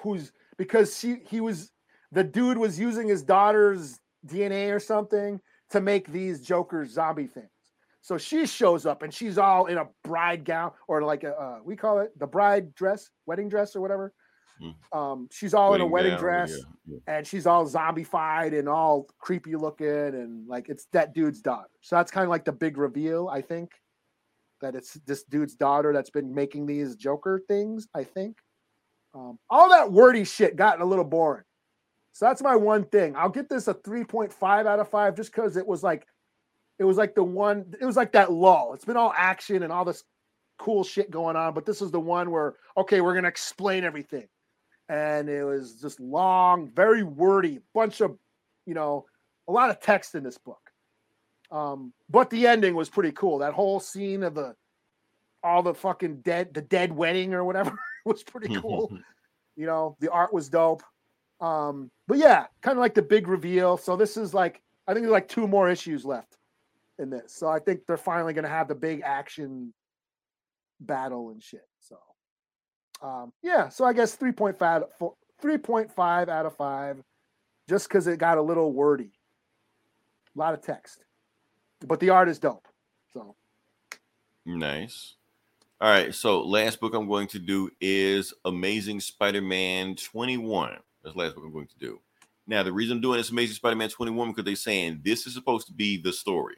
who's because she he was the dude was using his daughter's DNA or something to make these Joker zombie things. So she shows up and she's all in a bride gown or like a uh, we call it the bride dress, wedding dress or whatever. Hmm. Um, she's all in a wedding gown, dress yeah, yeah. and she's all zombified and all creepy looking and like it's that dude's daughter. So that's kind of like the big reveal, I think, that it's this dude's daughter that's been making these Joker things. I think um, all that wordy shit gotten a little boring. So that's my one thing. I'll get this a 3.5 out of 5 just because it was like it was like the one it was like that lull. It's been all action and all this cool shit going on, but this is the one where okay, we're gonna explain everything. And it was just long, very wordy, bunch of you know, a lot of text in this book. Um, but the ending was pretty cool. That whole scene of the all the fucking dead the dead wedding or whatever (laughs) was pretty (laughs) cool. you know, the art was dope. Um, but yeah, kind of like the big reveal. So this is like I think there's like two more issues left in this. So I think they're finally gonna have the big action battle and shit. So um yeah, so I guess 3.5 3.5 out of 5 just because it got a little wordy. A lot of text. But the art is dope. So Nice. All right. So last book I'm going to do is Amazing Spider-Man 21. That's the last book I'm going to do. Now, the reason I'm doing this Amazing Spider-Man 21 because they're saying this is supposed to be the story.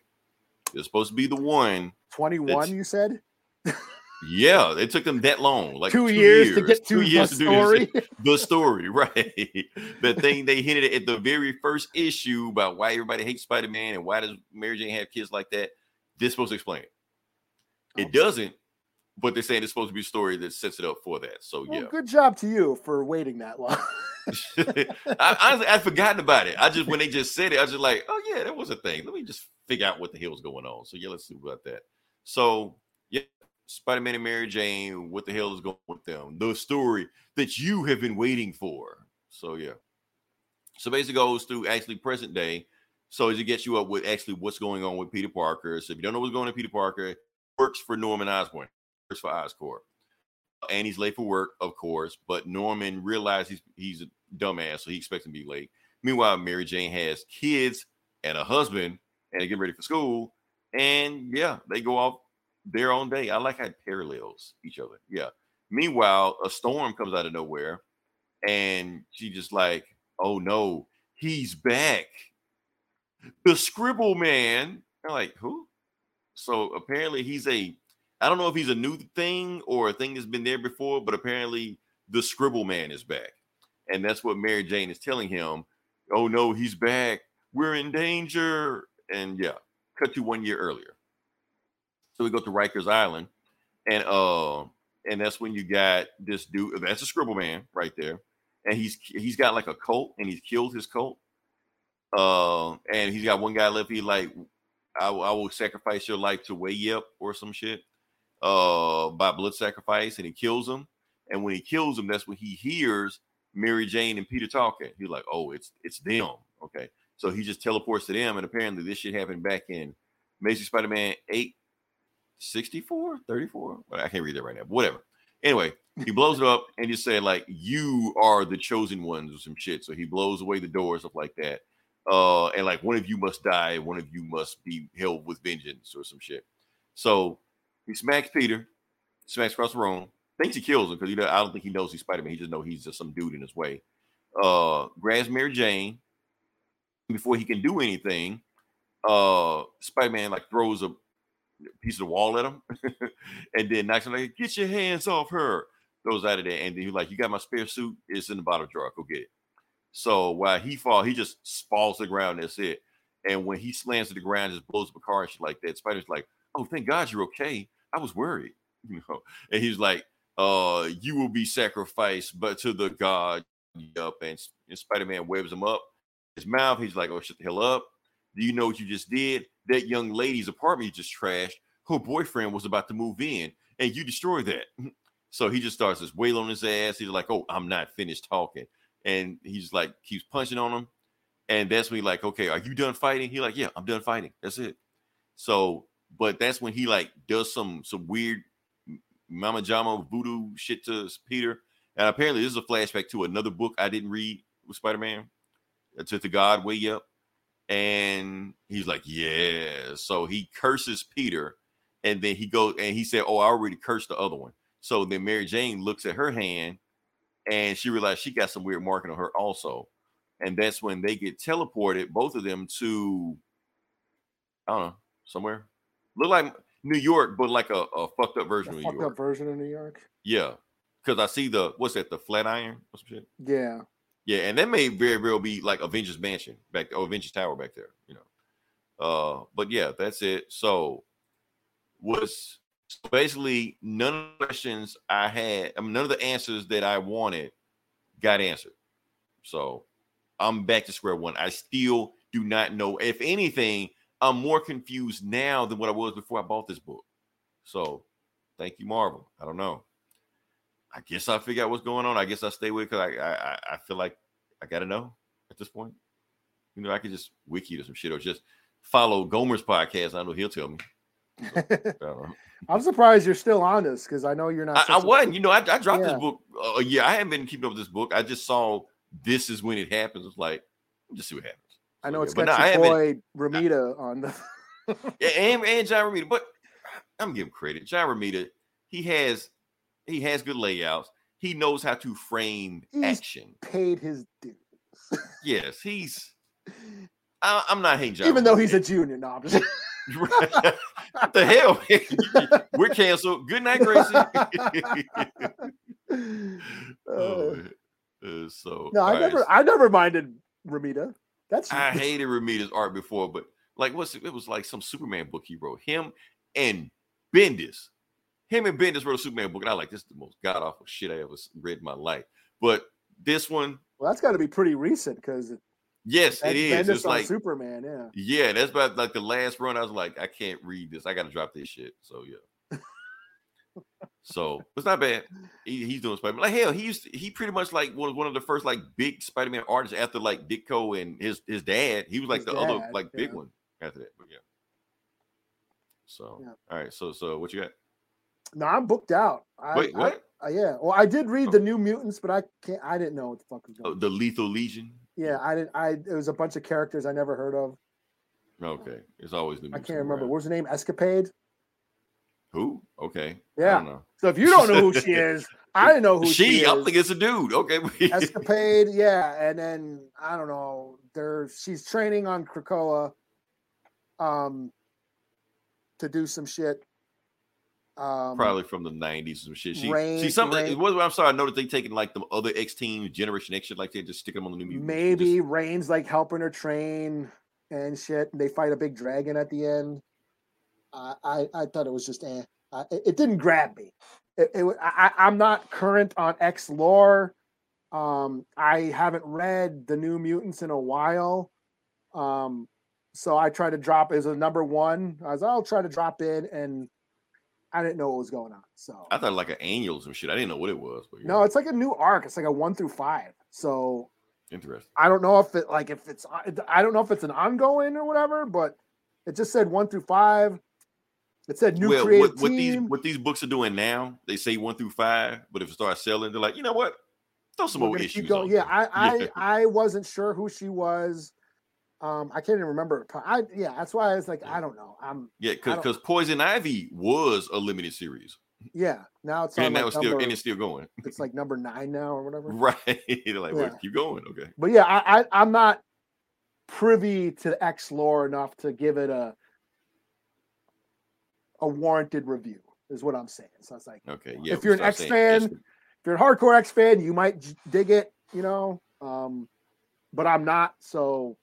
It's supposed to be the one. 21 you said? (laughs) Yeah, it took them that long, like two, years, to get to two the years to do story. this. (laughs) The story, right? the thing they hinted at, at the very first issue about why everybody hates Spider-Man and why does Mary Jane have kids like that. This supposed to explain it. It oh, Okay. doesn't, but they're saying it's supposed to be a story that sets it up for that. So Well, yeah. good job to you for waiting that long. (laughs) I honestly I'd forgotten about it. I just when they just said it, I was just like, oh yeah, that was a thing. Let me just figure out what the hell's going on. So yeah, let's see about that. So Spider-Man and Mary Jane, what the hell is going with them? The story that you have been waiting for. So yeah. So basically goes through actually present day. So as it gets you up with actually what's going on with Peter Parker. So if you don't know what's going on with Peter Parker, works for Norman Osborn, works for Oscorp. And he's late for work, of course, but Norman realizes he's he's a dumbass, so he expects him to be late. Meanwhile, Mary Jane has kids and a husband and they get ready for school. And yeah, they go off their own day. I like how it parallels each other. Yeah. Meanwhile, a storm comes out of nowhere and she just like, oh no, he's back. The scribble man. I'm like, who? So apparently he's a I don't know if he's a new thing or a thing that's been there before, but apparently the scribble man is back. And that's what Mary Jane is telling him. Oh no, he's back. We're in danger. And yeah, cut to one year earlier. So we go to Rikers Island, and uh, and that's when you got this dude. That's a scribble man right there, and he's he's got like a cult, and he's killed his cult. Uh, and he's got one guy left. He like, I, I will sacrifice your life to Way Up or some shit, uh, by blood sacrifice, and he kills him. And when he kills him, that's when he hears Mary Jane and Peter talking. He's like, oh, it's it's them. Okay. So he just teleports to them. And apparently this shit happened back in Amazing Spider-Man 8, 64, 34. Well, I can't read that right now, but whatever. Anyway, he blows it up (laughs) and just said, like, you are the chosen ones or some shit. So he blows away the door, stuff like that. Uh, and like one of you must die, one of you must be held with vengeance or some shit. So he smacks Peter, smacks across the room, thinks he kills him because he I don't think he knows he's Spider-Man. He just know he's just some dude in his way. Uh, grabs Mary Jane before he can do anything. Uh, Spider-Man like throws a piece of the wall at him, (laughs) and then knocks him like, "Get your hands off her!" Throws out of there, and then he's like, "You got my spare suit? It's in the bottom drawer. Go get it." So while he fall, he just falls to the ground. That's it. And when he slams to the ground, just blows up a car and shit like that. Spider's like, "Oh, thank God you're okay. I was worried." (laughs) You know, and he's like, "Uh, you will be sacrificed, but to the God." Up and, and Spider-Man webs him up. His mouth. He's like, "Oh, shut the hell up." Do you know what you just did? That young lady's apartment you just trashed. Her boyfriend was about to move in, and you destroyed that. (laughs) So he just starts this wail on his ass. He's like, "Oh, I'm not finished talking," and he's like, keeps punching on him. And that's when he like, "Okay, are you done fighting?" He's like, "Yeah, I'm done fighting. That's it." So, but that's when he like does some some weird Mama Jama voodoo shit to Peter, And apparently, this is a flashback to another book I didn't read with Spider Man. Uh, to the God Way Up. And he's like, Yeah. So he curses Peter. And then he goes and he said, Oh, I already cursed the other one. So then Mary Jane looks at her hand and she realized she got some weird marking on her also. And that's when they get teleported, both of them to, I don't know, somewhere. Look like New York, but like a, a fucked up version A of New fucked York. up version of New York. Yeah. Because I see the, what's that, the Flatiron or some shit? Yeah. Yeah, and that may very well be like Avengers Mansion back or Avengers Tower back there, you know. Uh, but yeah, that's it. So was basically none of the questions I had, I mean, none of the answers that I wanted got answered. So I'm back to square one. I still do not know. If anything, I'm more confused now than what I was before I bought this book. So thank you, Marvel. I don't know. I guess I figure out what's going on. I guess I stay with because I, I I feel like I gotta know at this point. You know, I could just wiki to some shit or just follow Gomer's podcast. I know he'll tell me. Know. (laughs) I'm surprised you're still on this because I know you're not. I, I wasn't. You know, I, I dropped Yeah. this book uh, a year. I haven't been keeping up with this book. I just saw this is when it happens. It's like just see what happens. I know yeah, it's but got no, your haven't- boy Romita on the. (laughs) Yeah, and, and John Romita, but I'm giving credit. John Romita, he has he has good layouts. He knows how to frame He's- action. paid his dues, Yes, he's. (laughs) I, I'm not hating John. even though he's a junior. No, I'm just. what (laughs) (laughs) the hell? We're canceled. Good night, Gracie. Oh, Uh. Uh, so no, I right, never, I never minded Romita. That's I hated Romita's art before, but like what's it? It was like some Superman book he wrote. Him and Bendis. Him and Bendis wrote a Superman book, and I like this is the most god awful shit I ever read in my life. But this one, well, that's got to be pretty recent because yes, it is. It's like Superman. Yeah. yeah, that's about like the last run. I was like, I can't read this. I got to drop this shit. So yeah. (laughs) so it's not bad. He, he's doing Spider Man. Like hell, he used to- he pretty much like was one of the first like big Spider Man artists after like Ditko and his his dad. He was like His the other dad, like big one after that. But yeah. So Yeah. all right. So so what you got? No, I'm booked out. I, Wait, I- what? uh, yeah. Well, I did read Oh. the New Mutants, but I can't. I didn't know what the fuck was Oh, going. on. the Lethal Legion. Yeah, I didn't. I it was a bunch of characters I never heard of. Okay, it's always new. I can't remember. around. What's her name? Escapade. Who? Okay. I Yeah. don't know. So if you don't know who she (laughs) is, I didn't know who she, She, I think it's a dude. Okay. Escapade, (laughs) yeah, and then I don't know. There, she's training on Krakoa, um, to do some shit. Um, Probably from the nineties or some shit. She, she something. It was. I'm sorry. I know that they taking like the other X teams, Generation X shit like that, just stick them on the new maybe Just- Rahne's like helping her train and shit. And they fight a big dragon at the end. I I, I thought it was just eh. I, it, it didn't grab me. It, it, I, I'm not current on X lore. Um, I haven't read the New Mutants in a while. Um, so I tried to drop as a number one. I was I'll try to drop in, and I didn't know what was going on. So I thought like an annual or some shit. I didn't know what it was. But no, it's like a new arc. It's like a one through five. So interesting. I don't know if it like if it's I don't know if it's an ongoing or whatever, but it just said one through five. It said new well, creative what, what these what these books are doing now, they say one through five, but if it starts selling, they're like, you know what? Throw some We're more issues. keep going. on Yeah. I (laughs) I I wasn't sure who she was. Um, I can't even remember. I yeah, that's why I was like, I don't know. I'm yeah, because because Poison Ivy was a limited series, yeah. Now it's and like now it's still number, and it's still going. it's like number nine now or whatever. (laughs) Right? (laughs) Like, well, keep going. Okay. But yeah, I, I I'm not privy to X lore enough to give it a a warranted review. Is what I'm saying. So it's like. Okay. Yeah. If you're an X saying fan, if you're a hardcore X fan, you might j- dig it, you know. Um, but I'm not. So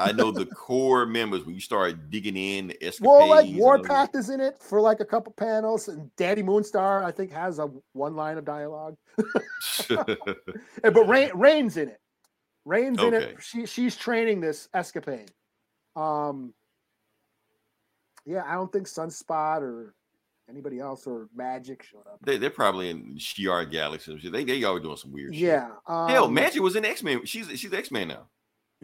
I know the core members when you start digging in the escapades. well, like Warpath is in it for like a couple panels, and Dani Moonstar I think has a one line of dialogue. (laughs) But Rahne Rahne's in it. Rahne's in it. She she's training this escapade. Um. Yeah, I don't think Sunspot or anybody else or Magik showed up. they, they're probably in Shi'ar Galaxy. They they always doing some weird shit. Yeah. Um, Hell, Magik was in X Men. She's she's X Men now.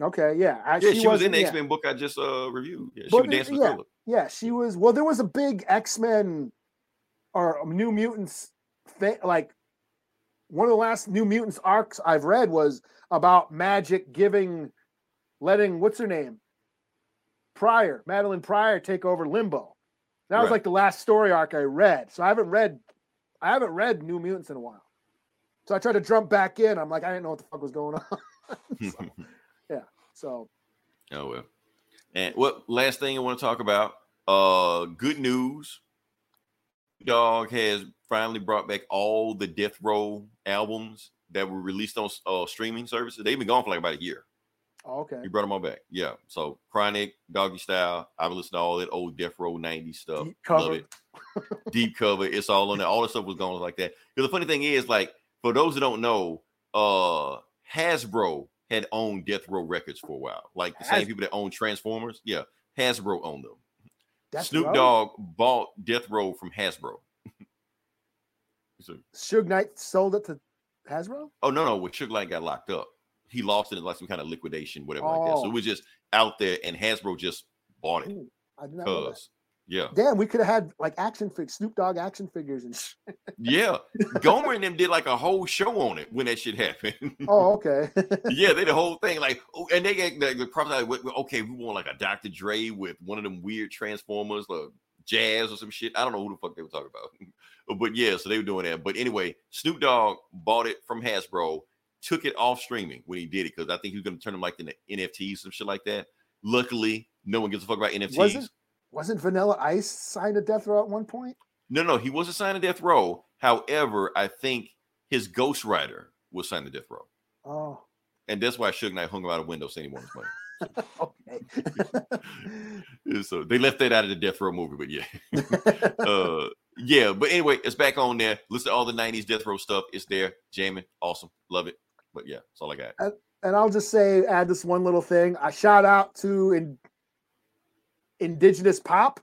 Okay. Yeah. I, Yeah, she, was in the yeah. X Men book I just uh reviewed. Yeah, she But was dancing yeah. with Philip. Yeah, she was. Well, there was a big X Men or New Mutants, thing. like one of the last New Mutants arcs I've read was about Magik giving, letting what's her name, Pryor, Madelyne Pryor, take over Limbo. That was Right. like the last story arc I read. So I haven't read, I haven't read New Mutants in a while. So I tried to jump back in. I'm like, I didn't know what the fuck was going on. (laughs) So (laughs) So, oh well. And what last thing I want to talk about? Uh good news. Dog has finally brought back all the Death Row albums that were released on uh, streaming services. They've been gone for like about a year. oh, okay. He brought them all back. Yeah. So Chronic, Doggy Style. I've listened to all that old Death Row 90s stuff. Deep Love it. Deep cover. It's all on there. All the stuff was going like that. Because the funny thing is, like, for those that don't know, uh Hasbro had owned Death Row Records for a while. Like the same people that own Transformers. Yeah. Hasbro owned them. Death Snoop Row? Dogg bought Death Row from Hasbro. (laughs) so, Suge Knight sold it to Hasbro. oh no, no, when Suge Knight got locked up, he lost it in like some kind of liquidation, whatever like that. So Oh. it was just out there, and Hasbro just bought it. Ooh, I did not know that. Yeah, Damn, we could have had like action fig Snoop Dogg action figures and. sh- yeah. Gomer and them did like a whole show on it when that shit happened. Oh, okay. (laughs) yeah, they the whole thing like, oh, and they get the, the probably like, okay, we want like a Dr. Dre with one of them weird Transformers, like Jazz or some shit. I don't know who the fuck they were talking about, (laughs) but yeah, so they were doing that. But anyway, Snoop Dogg bought it from Hasbro, took it off streaming when he did it because I think he was going to turn them like into NFTs, some shit like that. Luckily, no one gives a fuck about NFTs. Wasn't Vanilla Ice signed to Death Row at one point? No, no, he wasn't signed to Death Row. However, I think his ghostwriter was signed to Death Row. Oh, And that's why Suge Knight hung him out a window saying he wanted his money. (laughs) okay. (laughs) So they left that out of the Death Row movie, but yeah. (laughs) uh yeah, but anyway, it's back on there. Listen to all the 90s Death Row stuff. It's there. Jamming. Awesome. Love it. But yeah, that's all I got. and I'll just say, add this one little thing. I shout out to in, Indigenous Pop.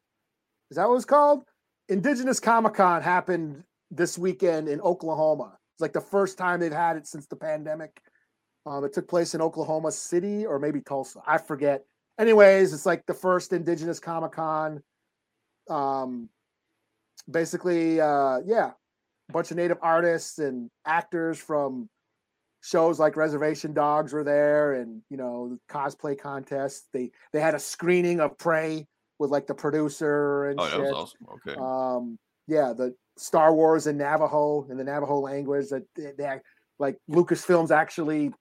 Is that what it's called? Indigenous Comic Con happened this weekend in Oklahoma. It's like the first time they've had it since the pandemic. Um, it took place in Oklahoma City or maybe Tulsa. I forget. Anyways, it's like the first Indigenous Comic Con. Um, basically, uh, yeah, a bunch of Native artists and actors from shows like Reservation Dogs were there, and you know the cosplay contest. They they had a screening of Prey with like the producer and Oh, that was awesome. Okay. Um, yeah, the Star Wars in Navajo in the Navajo language that they, they like Lucasfilms actually,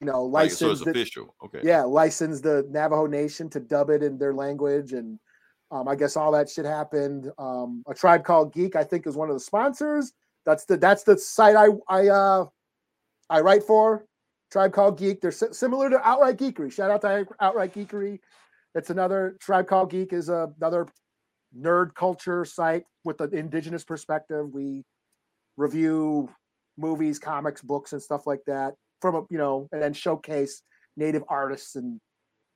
you know, Like, so it's licensed official. Okay. yeah, licensed the Navajo Nation to dub it in their language, and um, I guess all that shit happened. Um, a tribe called Geek, I think, is one of the sponsors. That's the that's the site I I uh I write for. Tribe called Geek. They're similar to Outright Geekery. Shout out to Outright Geekery. It's another Tribe called Geek is another nerd culture site with an indigenous perspective. We review movies, comics, books, and stuff like that from a you know, and then showcase native artists and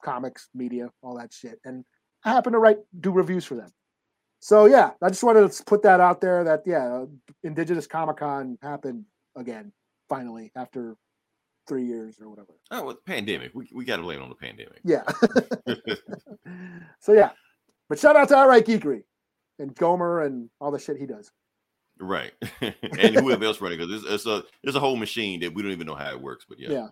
comics, media, all that shit. And I happen to write do reviews for them. So yeah, I just wanted to put that out there that yeah, Indigenous Comic Con happened again, finally, after three years or whatever. Oh, well, pandemic. We, we got to blame it on the pandemic. Yeah. (laughs) (laughs) so yeah. But shout out to Outright Geekery and Gomer and all the shit he does. right. (laughs) and whoever else running because it's, it's a it's a whole machine that we don't even know how it works. But yeah. Yeah.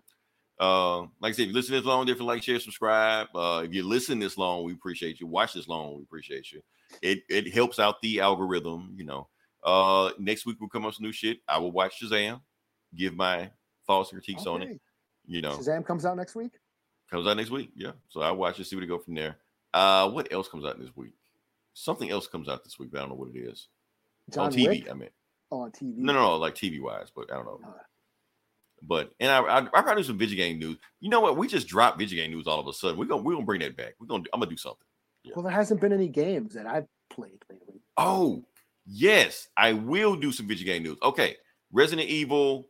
Uh, like I said, if you listen this long, different like, share, subscribe. Uh, if you listen this long, we appreciate you. Watch this long, we appreciate you. It it helps out the algorithm, you know. Uh, next week we'll come up with some new shit. I will watch Shazam, give my thoughts and critiques on it. You know, Shazam comes out next week. comes out next week. Yeah, so I watch it, see where to go from there. Uh, what else comes out this week? Something else comes out this week, but I don't know what it is. John on TV, Wick? I mean. Oh, on TV. No, no, no, like TV wise, but I don't know. Uh. But and I, I, I probably do some video game news. You know what? We just dropped video game news all of a sudden. We're gonna we're gonna bring that back. We're gonna I'm gonna do something. Well, there hasn't been any games that I've played lately. Oh yes, I will do some video game news. Okay, Resident Evil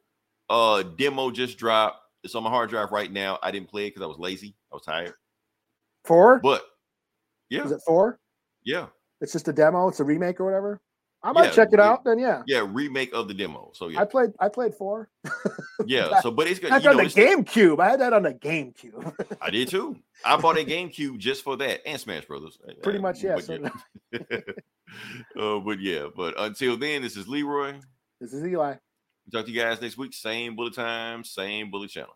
uh demo just dropped. It's on my hard drive right now. I didn't play it because I was lazy. I was tired. Four? But yeah, Is it four? yeah, It's just a demo. It's a remake or whatever. I might Yeah, check it yeah. out. Then yeah. yeah, remake of the demo. So yeah, I played. I played four. (laughs) yeah. So but it's good. That's You on know, the GameCube. I had that on the GameCube. (laughs) I did too. I bought a GameCube just for that and Smash Brothers. (laughs) Pretty Uh, much, yeah. but So uh, but yeah, but until then, this is Leroy. this is Eli. Talk to you guys next week. Same bullet time, same bullet channel.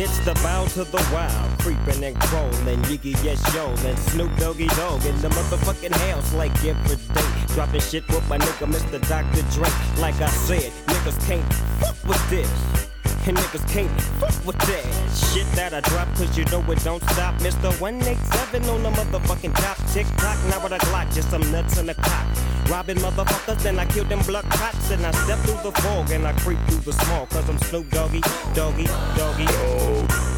It's the bow to the wild, creeping and crawling, Yiggy yes yo, and Snoop Doggy Dogg in the motherfucking house like every day. Dropping shit with my nigga Mr. Dr. Dre. Like I said, niggas can't fuck with this. And niggas can't fuck with that shit that I drop, cause you know it don't stop. Mr. 187 on the motherfucking top. Tick tock, now with a Glock, just some nuts in the cock. Robbing motherfuckers, then I kill them blood cops. And I step through the fog and I creep through the small, cause I'm Snoop Doggy, Doggy, Doggy. Now